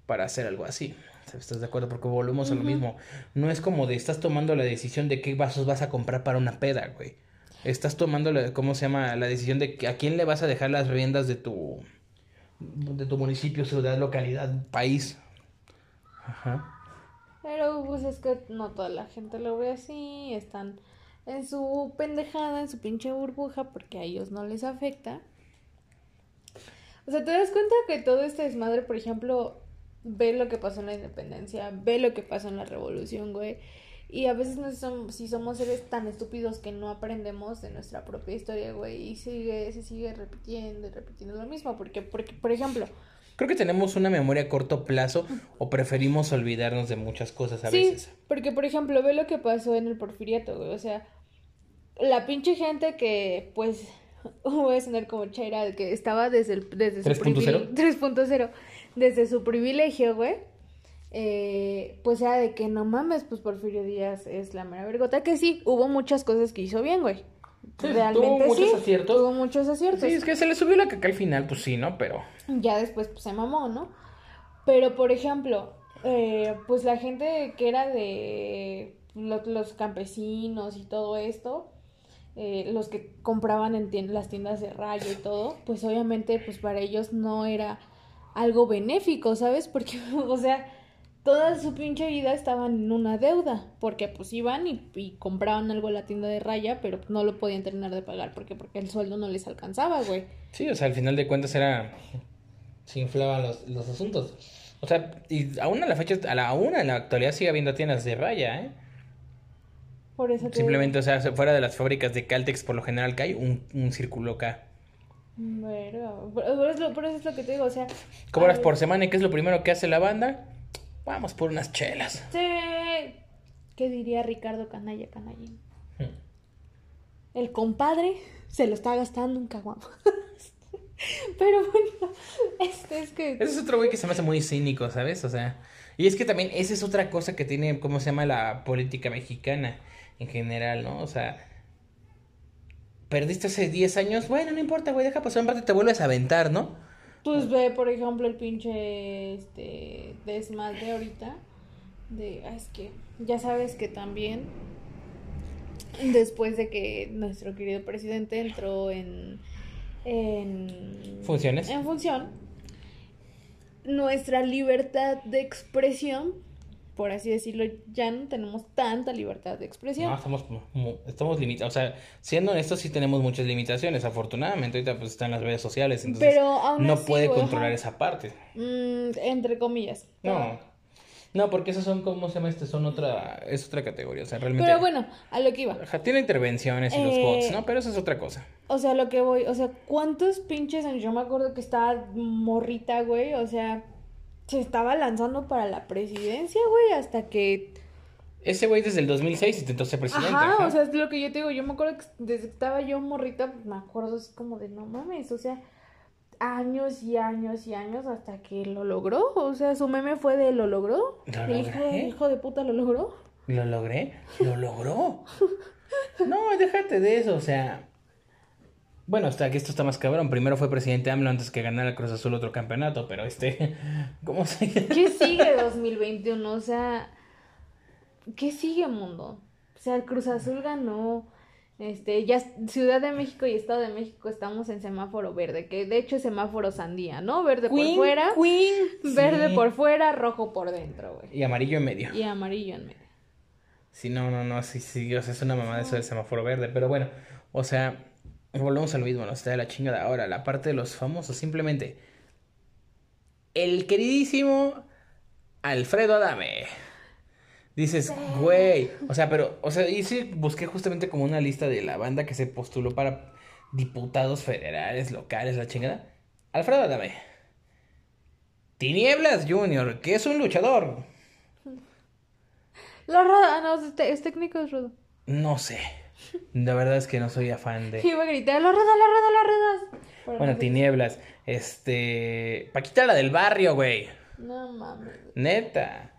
para hacer algo así. ¿Estás de acuerdo? Porque volvemos a lo mismo. No es como de estás tomando la decisión de qué vasos vas a comprar para una peda, güey. Estás tomando, la, ¿cómo se llama? La decisión de a quién le vas a dejar las riendas de tu, de tu municipio, ciudad, localidad, país. Ajá. Pero pues es que no toda la gente lo ve así. Están en su pendejada, en su pinche burbuja, porque a ellos no les afecta. O sea, te das cuenta que todo este desmadre, por ejemplo, ve lo que pasó en la independencia, ve lo que pasó en la revolución, güey. Y a veces no somos, si somos seres tan estúpidos que no aprendemos de nuestra propia historia, güey, y sigue, se sigue repitiendo y repitiendo lo mismo. Porque, porque, por ejemplo, Creo que tenemos una memoria a corto plazo o preferimos olvidarnos de muchas cosas a sí, veces. porque por ejemplo, ve lo que pasó en el porfiriato, güey. O sea, la pinche gente que, pues, voy a sonar como Chaira, que estaba desde, el, desde su 3.0. privil- 3.0, desde su privilegio, güey. eh, pues era de que no mames, pues Porfirio Díaz es la mera vergota. Que sí, hubo muchas cosas que hizo bien, güey. Sí, Realmente tuvo muchos sí. aciertos. Tuvo muchos aciertos. Sí, es que se le subió la caca al final, pues sí, ¿no? Pero... Ya después pues se mamó, ¿no? Pero por ejemplo, eh, pues la gente que era de lo- los, campesinos y todo esto, eh, los que compraban en las tiendas de rayo y todo, pues obviamente pues para ellos no era algo benéfico, ¿sabes? Porque, o sea, toda su pinche vida estaban en una deuda, porque pues iban y, y compraban algo en la tienda de raya, pero no lo podían terminar de pagar, porque porque el sueldo no les alcanzaba, güey. Sí, o sea, al final de cuentas era... Se inflaban los, los asuntos. O sea, y aún a la fecha, a la una en la actualidad sigue habiendo tiendas de raya, ¿eh? Por eso te Simplemente, o sea, fuera de las fábricas de Caltex, por lo general que hay un, un círculo acá. Bueno, por, por eso, por eso es lo que te digo, o sea... Cobras por semana y ¿qué es lo primero que hace la banda? Vamos por unas chelas. Sí. ¿Qué diría Ricardo Canalla Canallín? El compadre se lo está gastando un caguamo. Pero bueno, este es que... Ese es otro güey que se me hace muy cínico, ¿sabes? O sea, y es que también esa es otra cosa que tiene, ¿cómo se llama? La política mexicana en general, ¿no? O sea, perdiste hace 10 años, bueno, no importa, güey, deja pasar un rato y te vuelves a aventar, ¿no? Pues ve, por ejemplo, el pinche este desmadre ahorita. De, ah, es que ya sabes que también después de que nuestro querido presidente entró en en Funciones. en función nuestra libertad de expresión por así decirlo ya no tenemos tanta libertad de expresión No, estamos, estamos limitados. O sea, siendo honestos, sí tenemos muchas limitaciones. Afortunadamente, ahorita pues están las redes sociales, entonces Pero aún no así, puede controlar esa parte. Mm, entre comillas No. No, porque esas son, ¿cómo se llama? Este son otra, es otra categoría. O sea, realmente. pero bueno a lo que iba tiene intervenciones y los Eh, bots, ¿no? Pero eso es otra cosa. O sea, lo que voy, o sea, ¿cuántos pinches? Yo me acuerdo que estaba morrita, güey, o sea, se estaba lanzando para la presidencia, güey, hasta que... Ese güey desde el 2006 intentó ser presidente. Ajá, ajá. o sea, es lo que yo te digo, yo me acuerdo que desde que estaba yo morrita, pues, me acuerdo así como de, no mames, o sea, años y años y años hasta que lo logró, o sea, su meme fue de lo logró, ¿Lo hijo, logré? el hijo de puta lo logró. ¿Lo logré? ¿Lo logró? No, déjate de eso, o sea. Bueno, hasta que esto está más cabrón. Primero fue presidente AMLO antes que ganara Cruz Azul otro campeonato, pero este. ¿Cómo se ¿Qué sigue 2021? O sea, ¿qué sigue, mundo? O sea, el Cruz Azul ganó. Este, ya Ciudad de México y Estado de México estamos en semáforo verde, que de hecho es semáforo sandía, ¿no? Verde por fuera, Queen. verde Sí. por fuera, rojo por dentro, güey. Y amarillo en medio. Y amarillo en medio. Sí, no, no, no, sí, sí, o sea, es una mamada eso del semáforo verde, pero bueno, o sea, volvemos a lo mismo, nos está de la chingada. Ahora, la parte de los famosos, simplemente, el queridísimo Alfredo Adame. Dices, güey, o sea, pero, o sea, y sí busqué justamente como una lista de la banda que se postuló para diputados federales, locales, la chingada. Alfredo Adame. Tinieblas Junior, que es un luchador. La Roda, ah, no, es, técnico es rudo. No sé. La verdad es que no soy afán de. Iba a gritar, la Roda, la Roda, la Roda. Pero Bueno, tinieblas. Este. Paquita la del barrio, güey. No mames. Neta.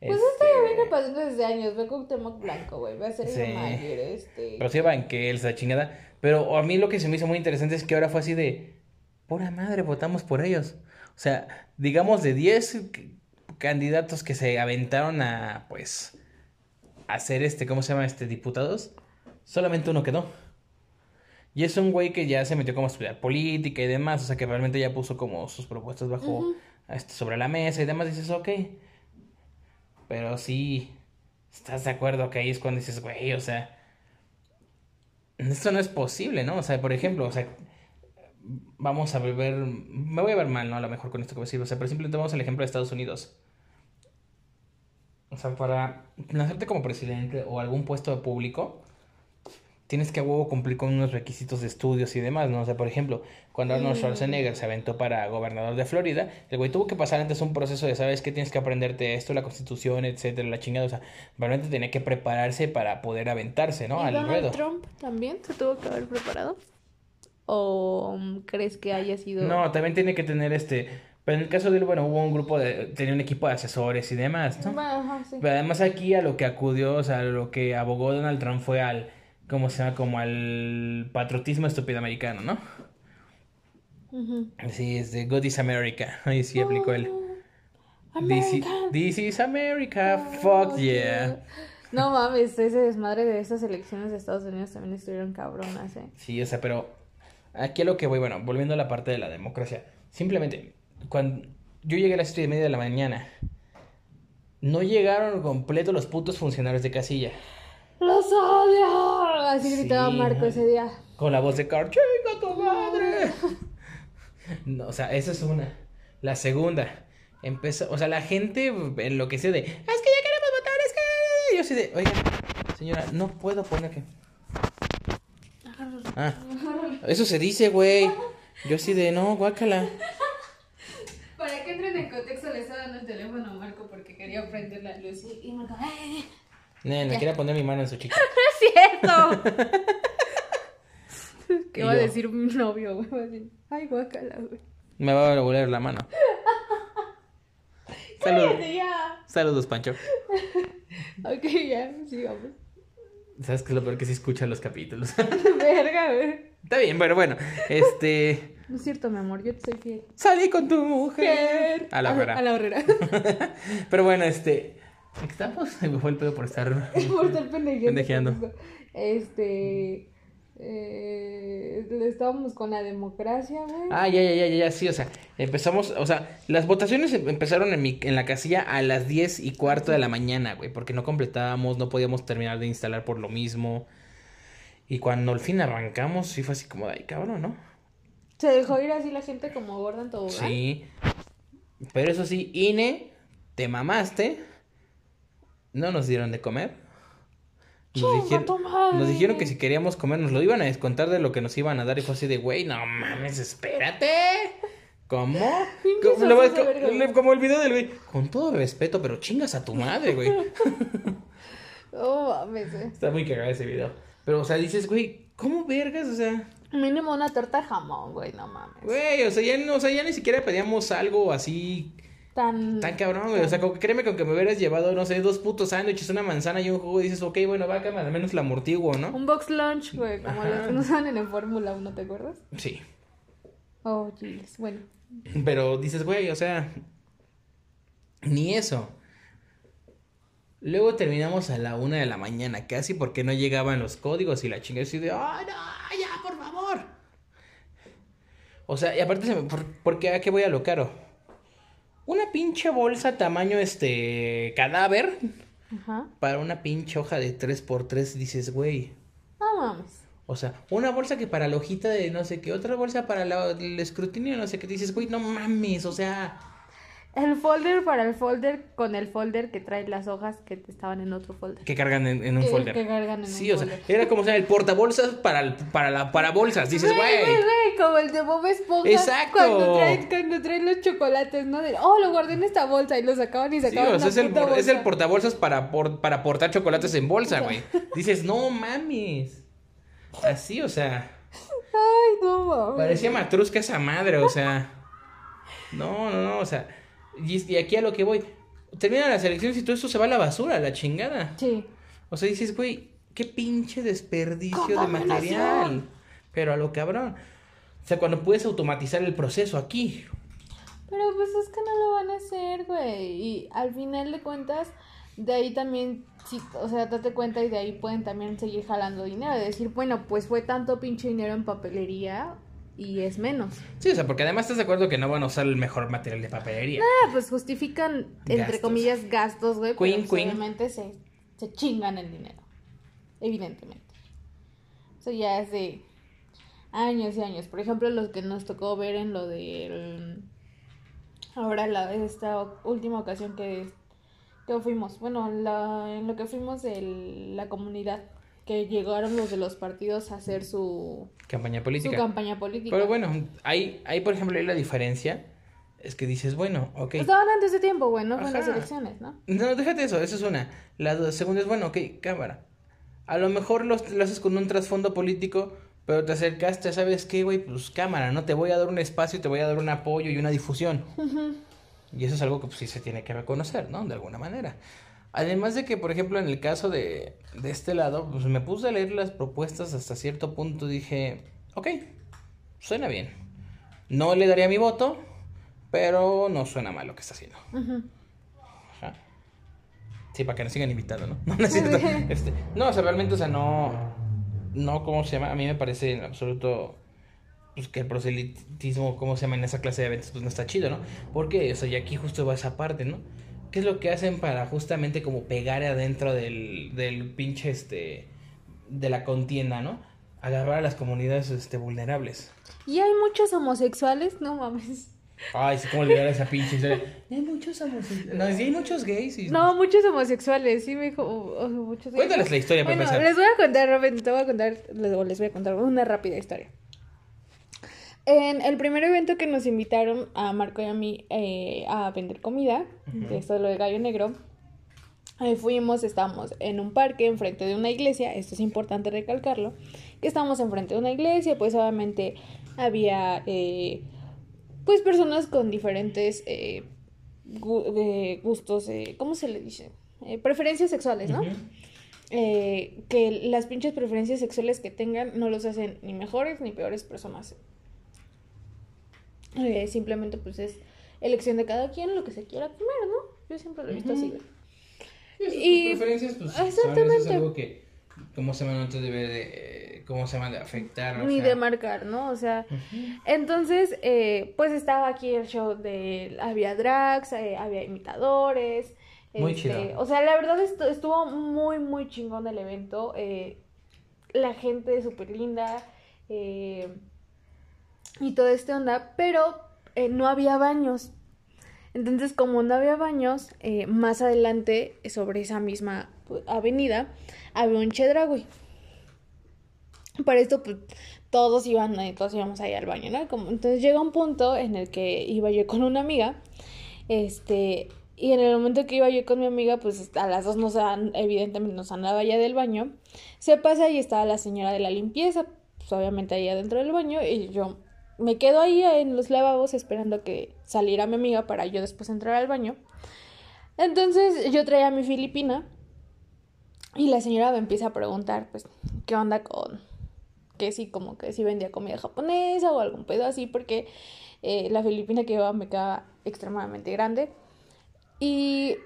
Pues Este, esto ya viene pasando desde años. Ve con Temoc Blanco, güey. Va a ser Sí. Mayer, este. Pero sí, Banquels, la chingada. Pero a mí lo que se me hizo muy interesante es que ahora fue así de. Pura madre, votamos por ellos. O sea, digamos de 10 c- candidatos que se aventaron a, pues. hacer este, ¿cómo se llama? Este, diputados. Solamente uno quedó. Y es un güey que ya se metió como a estudiar política y demás. O sea, que realmente ya puso como sus propuestas bajo. este, sobre la mesa y demás. Dices, ok. Pero sí. ¿Estás de acuerdo que ahí es cuando dices, güey, o sea. Esto no es posible, ¿no? O sea, por ejemplo, o sea, vamos a ver, me voy a ver mal, ¿no? A lo mejor con esto que voy a decir, o sea, pero simplemente vamos al ejemplo de Estados Unidos. O sea, para nacerte como presidente o algún puesto de público, tienes que a huevo cumplir con unos requisitos de estudios y demás, ¿no? O sea, por ejemplo, cuando Arnold Schwarzenegger se aventó para gobernador de Florida, el güey tuvo que pasar antes un proceso de, ¿sabes qué? Tienes que aprenderte esto, la constitución, etcétera, la chingada, o sea, realmente tenía que prepararse para poder aventarse, ¿no? ¿Y Al Donald ruedo. Trump también se tuvo que haber preparado? ¿O crees que haya sido.? No, también tiene que tener este. Pero en el caso de él, bueno, hubo un grupo de. Tenía un equipo de asesores y demás, ¿no? Ajá, sí. Pero además aquí a lo que acudió, o sea, a lo que abogó Donald Trump fue al. ¿Cómo se llama? Como al patriotismo estúpido americano, ¿no? Sí, es de God is America. Ahí sí aplicó él. This, American. this is America, fuck yeah. No mames, ese desmadre de esas elecciones de Estados Unidos también estuvieron cabronas, eh. Sí, o sea, pero aquí a lo que voy, bueno, volviendo a la parte de la democracia. Simplemente, cuando yo llegué a las siete y media de la mañana No llegaron completo los putos funcionarios de casilla. ¡Los odio! Así gritaba Sí. Marco ese día. Con la voz de Carl, ¡chinga tu madre! No, o sea, esa es una. La segunda, empezó, o sea, la gente enloqueció de, es que ya queremos votar, es que... Yo así de, oiga, señora, no puedo poner que... Ah, eso se dice, güey. Yo así de, no, guácala. Para que entren en contexto, le estaba dando el teléfono a Marco porque quería prender la luz. Y y Marco, ¡eh! Ne, me quería poner mi mano en su chica. ¡No es cierto! ¿Qué Y va a decir mi novio, güey? Va a decir, ay, guácala, güey. Me va a volver la mano. Saludos. Ya. Saludos, Pancho. Ok, ya, sigamos. ¿Sabes qué es lo peor que sí escuchan los capítulos? Verga, güey. Está bien, pero bueno, este... No es cierto, mi amor, yo te soy fiel. Salí con tu mujer. A la A hora. la horrera. Pero bueno, este. ¿En qué estamos? Me fue el pedo por estar. Por estar pendejeando. Pendejeando. Este. Eh, estábamos con la democracia, güey. Ah, ya, ya, ya, ya, ya, sí, o sea, empezamos, o sea, las votaciones em- empezaron en, mi, en la casilla a las 10 y cuarto de la mañana, güey, porque no completábamos, no podíamos terminar de instalar por lo mismo. Y cuando al fin arrancamos, sí fue así como, de, ay, cabrón, ¿no? Se dejó ir así la gente como gorda en tobogán. Sí. Pero eso sí, INE, te mamaste. No nos dieron de comer. Nos dijeron, nos que si queríamos comer nos lo iban a descontar de lo que nos iban a dar y fue así de, güey, no mames, espérate. ¿Cómo? Como, lo- verga, como el video del güey, con todo respeto, pero chingas a tu madre, güey. Oh, mames, güey. Está muy cagado ese video. Pero, o sea, dices, güey, ¿cómo vergas? O sea, Mínimo una torta de jamón, güey, no mames. güey, o sea, ya, no, o sea, ya ni siquiera pedíamos algo así Tan. Tan cabrón, güey. O sea, créeme con que me hubieras llevado, no sé, dos putos sándwiches, una manzana y un jugo. Y dices, ok, bueno, va, al menos la amortiguo, ¿no? Un box lunch, güey, como Ajá. los que nos dan en el Fórmula 1, ¿te acuerdas? Sí. Oh, jeez. Bueno. Pero dices, güey, o sea, ni eso. Luego terminamos a la una de la mañana, casi porque no llegaban los códigos y la chingada así de, ¡ay, no! ¡Ya, por favor! O sea, y aparte, se me, por, porque a qué voy a lo caro? Una pinche bolsa tamaño este cadáver Ajá. para una pinche hoja de 3x3 dices, güey. No mames. O sea, una bolsa que para la hojita de no sé qué, otra bolsa para la- el escrutinio, no sé qué, dices, güey, no mames, o sea, El folder para el folder con el folder que trae las hojas que estaban en otro folder. que cargan en, en un Que- folder. que cargan en sí, un o sea, era como o sea, el portabolsas para el, para la para bolsas, dices, Güey, como el de Bob Esponja. Exacto. Cuando traen, cuando traen los chocolates, ¿no? De, oh, lo guardé en esta bolsa y lo sacaban y Sí, sacaban o sea, la es el, es el portabolsas para, por- para portar chocolates en bolsa, güey. Dices, no mames. Así, o sea, Ay, no mames. parecía matrusca esa madre, o sea. No, no, no, o sea. Y, y aquí a lo que voy. Terminan las elecciones y todo esto se va a la basura, a la chingada. Sí. O sea, dices, güey, qué pinche desperdicio de material. Pero a lo cabrón. O sea, cuando puedes automatizar el proceso aquí. Pero pues es que no lo van a hacer, güey. Y al final de cuentas, de ahí también, sí, o sea, date cuenta y de ahí pueden también seguir jalando dinero. De decir, bueno, pues fue tanto pinche dinero en papelería y es menos. Sí, o sea, porque además estás de acuerdo que no van a usar el mejor material de papelería. Ah, pues justifican, entre comillas, gastos, güey. Queen, pues, queen. obviamente se, se chingan el dinero. Evidentemente. Eso ya es de años y años. Por ejemplo, los que nos tocó ver en lo del. Ahora, la, esta última ocasión que, que fuimos. Bueno, la, en lo que fuimos de la comunidad. Que llegaron los de los partidos a hacer su, Campaña su política. campaña política. Pero bueno, hay, hay, por ejemplo, ahí la diferencia. Es que dices, bueno, ok. Estaban antes de tiempo, güey, no fue las elecciones, ¿no? No, déjate eso, esa es una. La segunda es, bueno, ok, cámara. A lo mejor los- lo haces con un trasfondo político, pero te acercaste, ¿sabes qué, güey? Pues cámara, ¿no? Te voy a dar un espacio, te voy a dar un apoyo y una difusión. Y eso es algo que pues, sí se tiene que reconocer, ¿no? De alguna manera. Además de que, por ejemplo, en el caso de, de este lado, pues me puse a leer las propuestas hasta cierto punto, dije, ok, suena bien. No le daría mi voto, pero no suena mal lo que está haciendo. Ajá. Sí, para que nos sigan invitando, ¿no? No, no, es cierto. Este, no, o sea, realmente, o sea, no, no, ¿cómo se llama? A mí me parece en absoluto, pues, que el proselitismo, ¿cómo se llama? En esa clase de eventos, pues, no está chido, ¿no? Porque, o sea, y aquí justo va esa parte, ¿no? ¿Qué es lo que hacen para justamente como pegar adentro del, del pinche, este, de la contienda, ¿no? Agarrar a las comunidades, este, vulnerables. Y hay muchos homosexuales, no mames. Ay, sí, cómo olvidar esa pinche historia. Hay muchos homosexuales. No, sí, hay muchos gays. Y... No, muchos homosexuales, sí me dijo. oh, oh, muchos gays. Cuéntales la historia para Bueno, empezar. les voy a contar, Robin, te voy a contar, les voy a contar una rápida historia. En el primer evento que nos invitaron a Marco y a mí eh, a vender comida, Ujú. esto es lo de Gallo Negro, eh, fuimos, estábamos en un parque enfrente de una iglesia, esto es importante recalcarlo, que estábamos enfrente de una iglesia, pues obviamente había eh, pues personas con diferentes eh, gu- gustos, ¿cómo se le dice? Preferencias sexuales, ¿no? Eh, que las pinches preferencias sexuales que tengan no los hacen ni mejores ni peores personas. Eh, simplemente pues es elección de cada quien lo que se quiera comer, ¿no? Yo siempre lo he visto así. Y- preferencias, pues, son, eso es Exactamente. algo que, ¿cómo se llama? No te debe de, eh, ¿cómo se llama? De afectar. Ni sea. de marcar, ¿no? O sea, entonces, eh, pues estaba aquí el show de, había drags, eh, había imitadores. Muy este, chido. O sea, la verdad estu- estuvo muy, muy chingón el evento. eh, la gente súper linda. eh, y todo este onda, pero eh, no había baños. Entonces, como no había baños, eh, más adelante, sobre esa misma pues, avenida, había un chedragui. Para esto, pues, todos iban, eh, todos íbamos ahí al baño, ¿no? Entonces llega un punto en el que iba yo con una amiga, este, y en el momento que iba yo con mi amiga, pues a las dos nos evidentemente nos andaba ya del baño, se pasa y estaba la señora de la limpieza, pues obviamente ahí adentro del baño, y yo me quedo ahí en los lavabos esperando que saliera mi amiga para yo después entrar al baño. Entonces yo traía a mi filipina y la señora me empieza a preguntar, pues, ¿qué onda con que sí, como que sí vendía comida japonesa o algún pedo así, porque eh, la filipina que llevaba me quedaba extremadamente grande. Y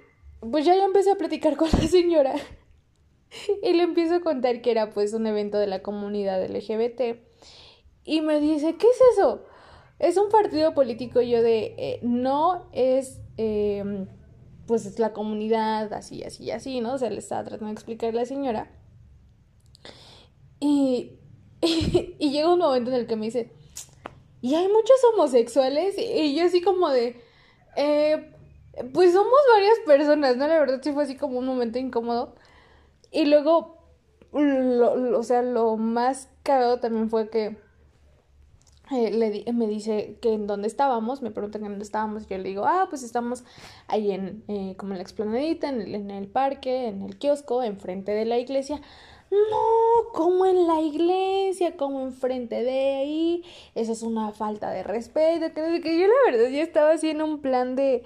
pues ya yo empecé a platicar con la señora y le empiezo a contar que era pues un evento de la comunidad LGBT. Y me dice, ¿qué es eso? Es un partido político yo de, eh, no es, eh, pues es la comunidad, así, así, así, ¿no? O sea, le estaba tratando de explicar a la señora. Y, y, llega un momento en el que me dice, ¿y hay muchos homosexuales? Y yo así como de, eh, pues somos varias personas, ¿no? La verdad sí fue así como un momento incómodo. Y luego, lo, lo- o sea, lo más cagado también fue que eh, le me dice que en dónde estábamos, me preguntan en dónde estábamos, y yo le digo, ah, pues estamos ahí en, eh, como en la explanadita, en el, parque, en el kiosco, enfrente de la iglesia. No, como en la iglesia, como enfrente de ahí, eso es una falta de respeto, que, yo la verdad ya estaba así en un plan de,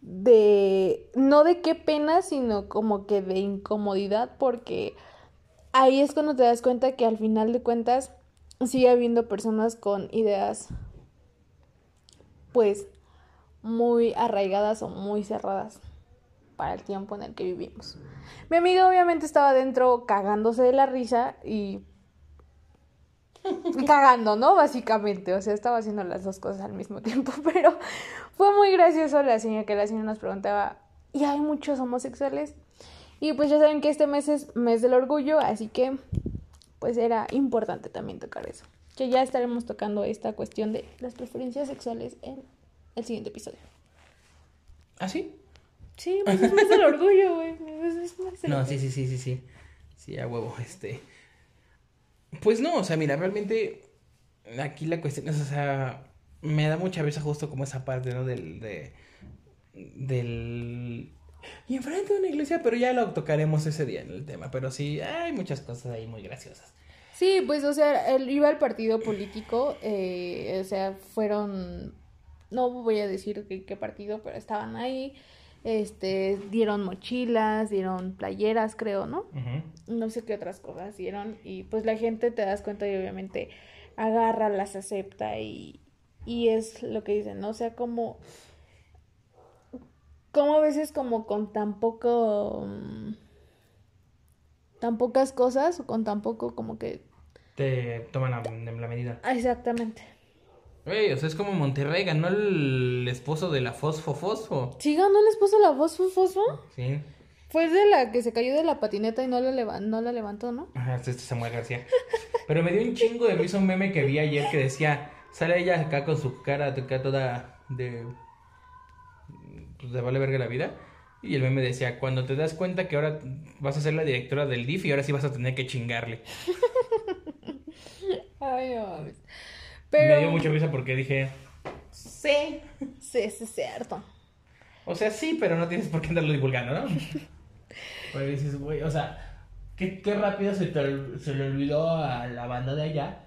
de, no de qué pena, sino como que de incomodidad, porque ahí es cuando te das cuenta que al final de cuentas sigue habiendo personas con ideas pues muy arraigadas o muy cerradas para el tiempo en el que vivimos. Mi amiga obviamente estaba dentro cagándose de la risa y cagando, ¿no? Básicamente, o sea, estaba haciendo las dos cosas al mismo tiempo, pero fue muy gracioso la señora que la señora nos preguntaba, ¿y hay muchos homosexuales? Y pues ya saben que este mes es mes del orgullo, así que pues era importante también tocar eso. Que ya estaremos tocando esta cuestión de las preferencias sexuales en el siguiente episodio. ¿Ah, sí? Sí, pues es mes del orgullo, güey. No, sí, sí, sí, sí, sí. Sí, a huevo, este. Pues no, o sea, mira, realmente aquí la cuestión es, o sea, me da mucha risa justo como esa parte, ¿no? Del, de, del... Y enfrente de una iglesia, pero ya lo tocaremos ese día en el tema, pero sí, hay muchas cosas ahí muy graciosas. Sí, pues, o sea, él iba al partido político, eh, o sea, fueron, no voy a decir qué, qué partido, pero estaban ahí, este, dieron mochilas, dieron playeras, creo, ¿no? No sé qué otras cosas dieron y pues la gente te das cuenta y obviamente agarra, las acepta y, y es lo que dicen, ¿no? O sea, como, como a veces como con tan poco, mm, tan pocas cosas o con tan poco como que, Te toman la, la medida. ah, exactamente. Güey, o sea, es como Monterrey, ganó el esposo de la Fosfo Fosfo. ¿Sí ganó el esposo de la Fosfo Fosfo? Sí. Fue de la que se cayó de la patineta y no la, leva- no la levantó, ¿no? Ajá, este es Samuel García. Pero me dio un chingo de risa un meme que vi ayer que decía, sale ella acá con su cara acá toda de... Pues de vale verga la vida. Y el meme decía, cuando te das cuenta que ahora vas a ser la directora del DIF y ahora sí vas a tener que chingarle. Ay, no mames. Me Pero... dio mucha risa porque dije, sí. Sí, sí, es cierto. O sea, sí, pero no tienes por qué andarlo divulgando, ¿no? Porque dices, güey, o sea, qué, qué rápido se, te se le olvidó a la banda de allá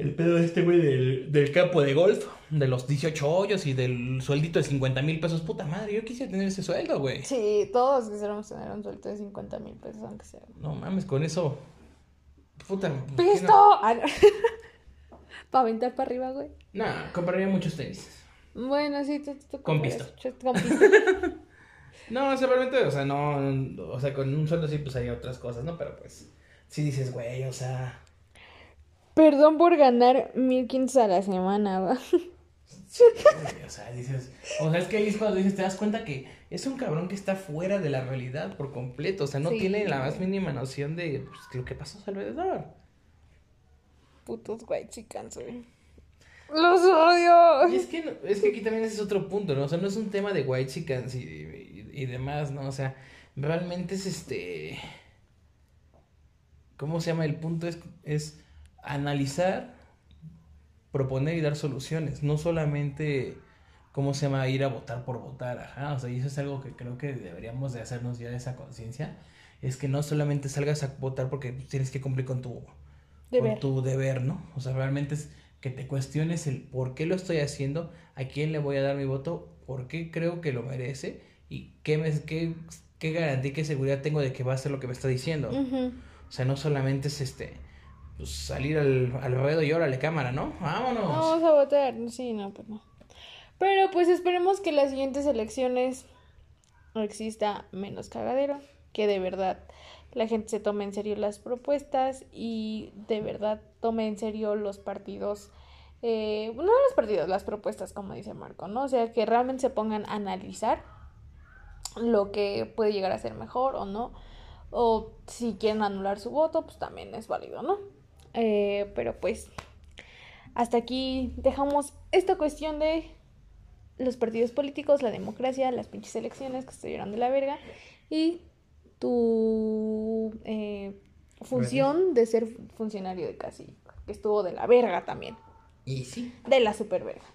el pedo de este güey del, del campo de golf, de los 18 hoyos y del sueldito de 50 mil pesos. Puta madre, yo quisiera tener ese sueldo, güey. Sí, todos quisiéramos tener un sueldo de 50 mil pesos, aunque sea. No mames, con eso. Puta. ¿por qué ¡Pisto! No, Ah, no. Para aventar para arriba, güey. no, compraría muchos tenis. Bueno, sí, tú, tú Con pisto. Con pisto. No, o sea, realmente, o sea, no. O sea, con un sueldo sí, pues haría otras cosas, ¿no? Pero pues. Sí dices, güey, o sea. Perdón por ganar 1500 a la semana. Sí, güey, o sea, dices, o sea, es que ahí es cuando dices, te das cuenta que es un cabrón que está fuera de la realidad por completo, o sea, no Sí. tiene la más mínima noción de pues, lo que pasó a su alrededor. Putos white chicans, güey. Los odio. Y es que, es que aquí también ese es otro punto, ¿no? O sea, no es un tema de white chickens y, y, y demás, ¿no? O sea, realmente es este... ¿Cómo se llama? El punto es, es analizar, proponer y dar soluciones, no solamente, ¿cómo se llama? Ir a votar por votar, ajá, o sea, y eso es algo que creo que deberíamos de hacernos ya esa conciencia, es que no solamente salgas a votar porque tienes que cumplir con tu, Deber. con tu deber, ¿no? O sea, realmente es que te cuestiones el por qué lo estoy haciendo, a quién le voy a dar mi voto, por qué creo que lo merece y qué, me, qué, qué garantía y qué seguridad tengo de que va a hacer lo que me está diciendo. O sea, no solamente es este, pues salir al, al ruedo y órale cámara, ¿no? Vámonos. Vamos a votar. Sí, no, pues no. Pero pues esperemos que las siguientes elecciones exista menos cagadero. Que de verdad la gente se tome en serio las propuestas y de verdad tome en serio los partidos. Eh, no los partidos, las propuestas, como dice Marco, ¿no? O sea, que realmente se pongan a analizar lo que puede llegar a ser mejor o no. O si quieren anular su voto, pues también es válido, ¿no? Eh, pero pues hasta aquí dejamos esta cuestión de los partidos políticos, la democracia, las pinches elecciones que estuvieron de la verga y tu eh, función de ser funcionario de casi, que estuvo de la verga también, Y sí, de la super verga.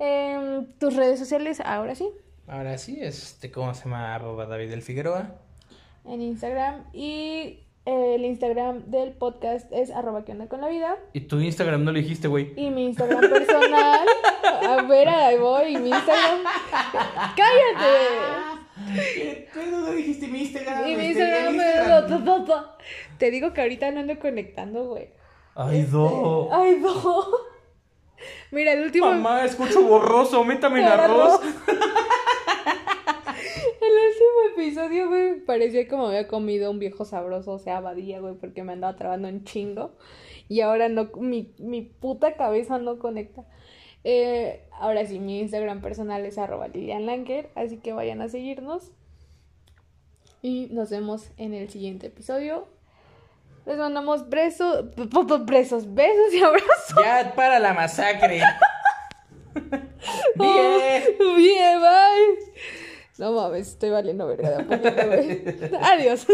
Em, tus redes sociales, ahora sí, ahora sí, este, ¿cómo se llama? Arroba David del Figueroa. en Instagram y el Instagram del podcast es arroba que onda con la vida. Y tu Instagram no lo dijiste, güey. Y mi Instagram personal. A ver, ahí voy. Mi Instagram. ¡Cállate! ¿Tú no dijiste mi Instagram? Y mi Este, Instagram es. Te digo que ahorita no ando conectando, güey. Ay, Este, do. Ay, no. Mira, el último. Mamá, escucho borroso, métame en Arroz. El último episodio, güey, parecía como había comido un viejo sabroso, o sea, abadía, güey, porque me andaba trabando un chingo. Y ahora no, mi, mi puta cabeza no conecta. Eh, ahora sí, mi Instagram personal es arroba Lilian Lanker, así que vayan a seguirnos. Y nos vemos en el siguiente episodio. Les mandamos besos, besos, besos y abrazos. Ya para la masacre. Bien. Bien, bye. No mames, estoy valiendo verga. Adiós.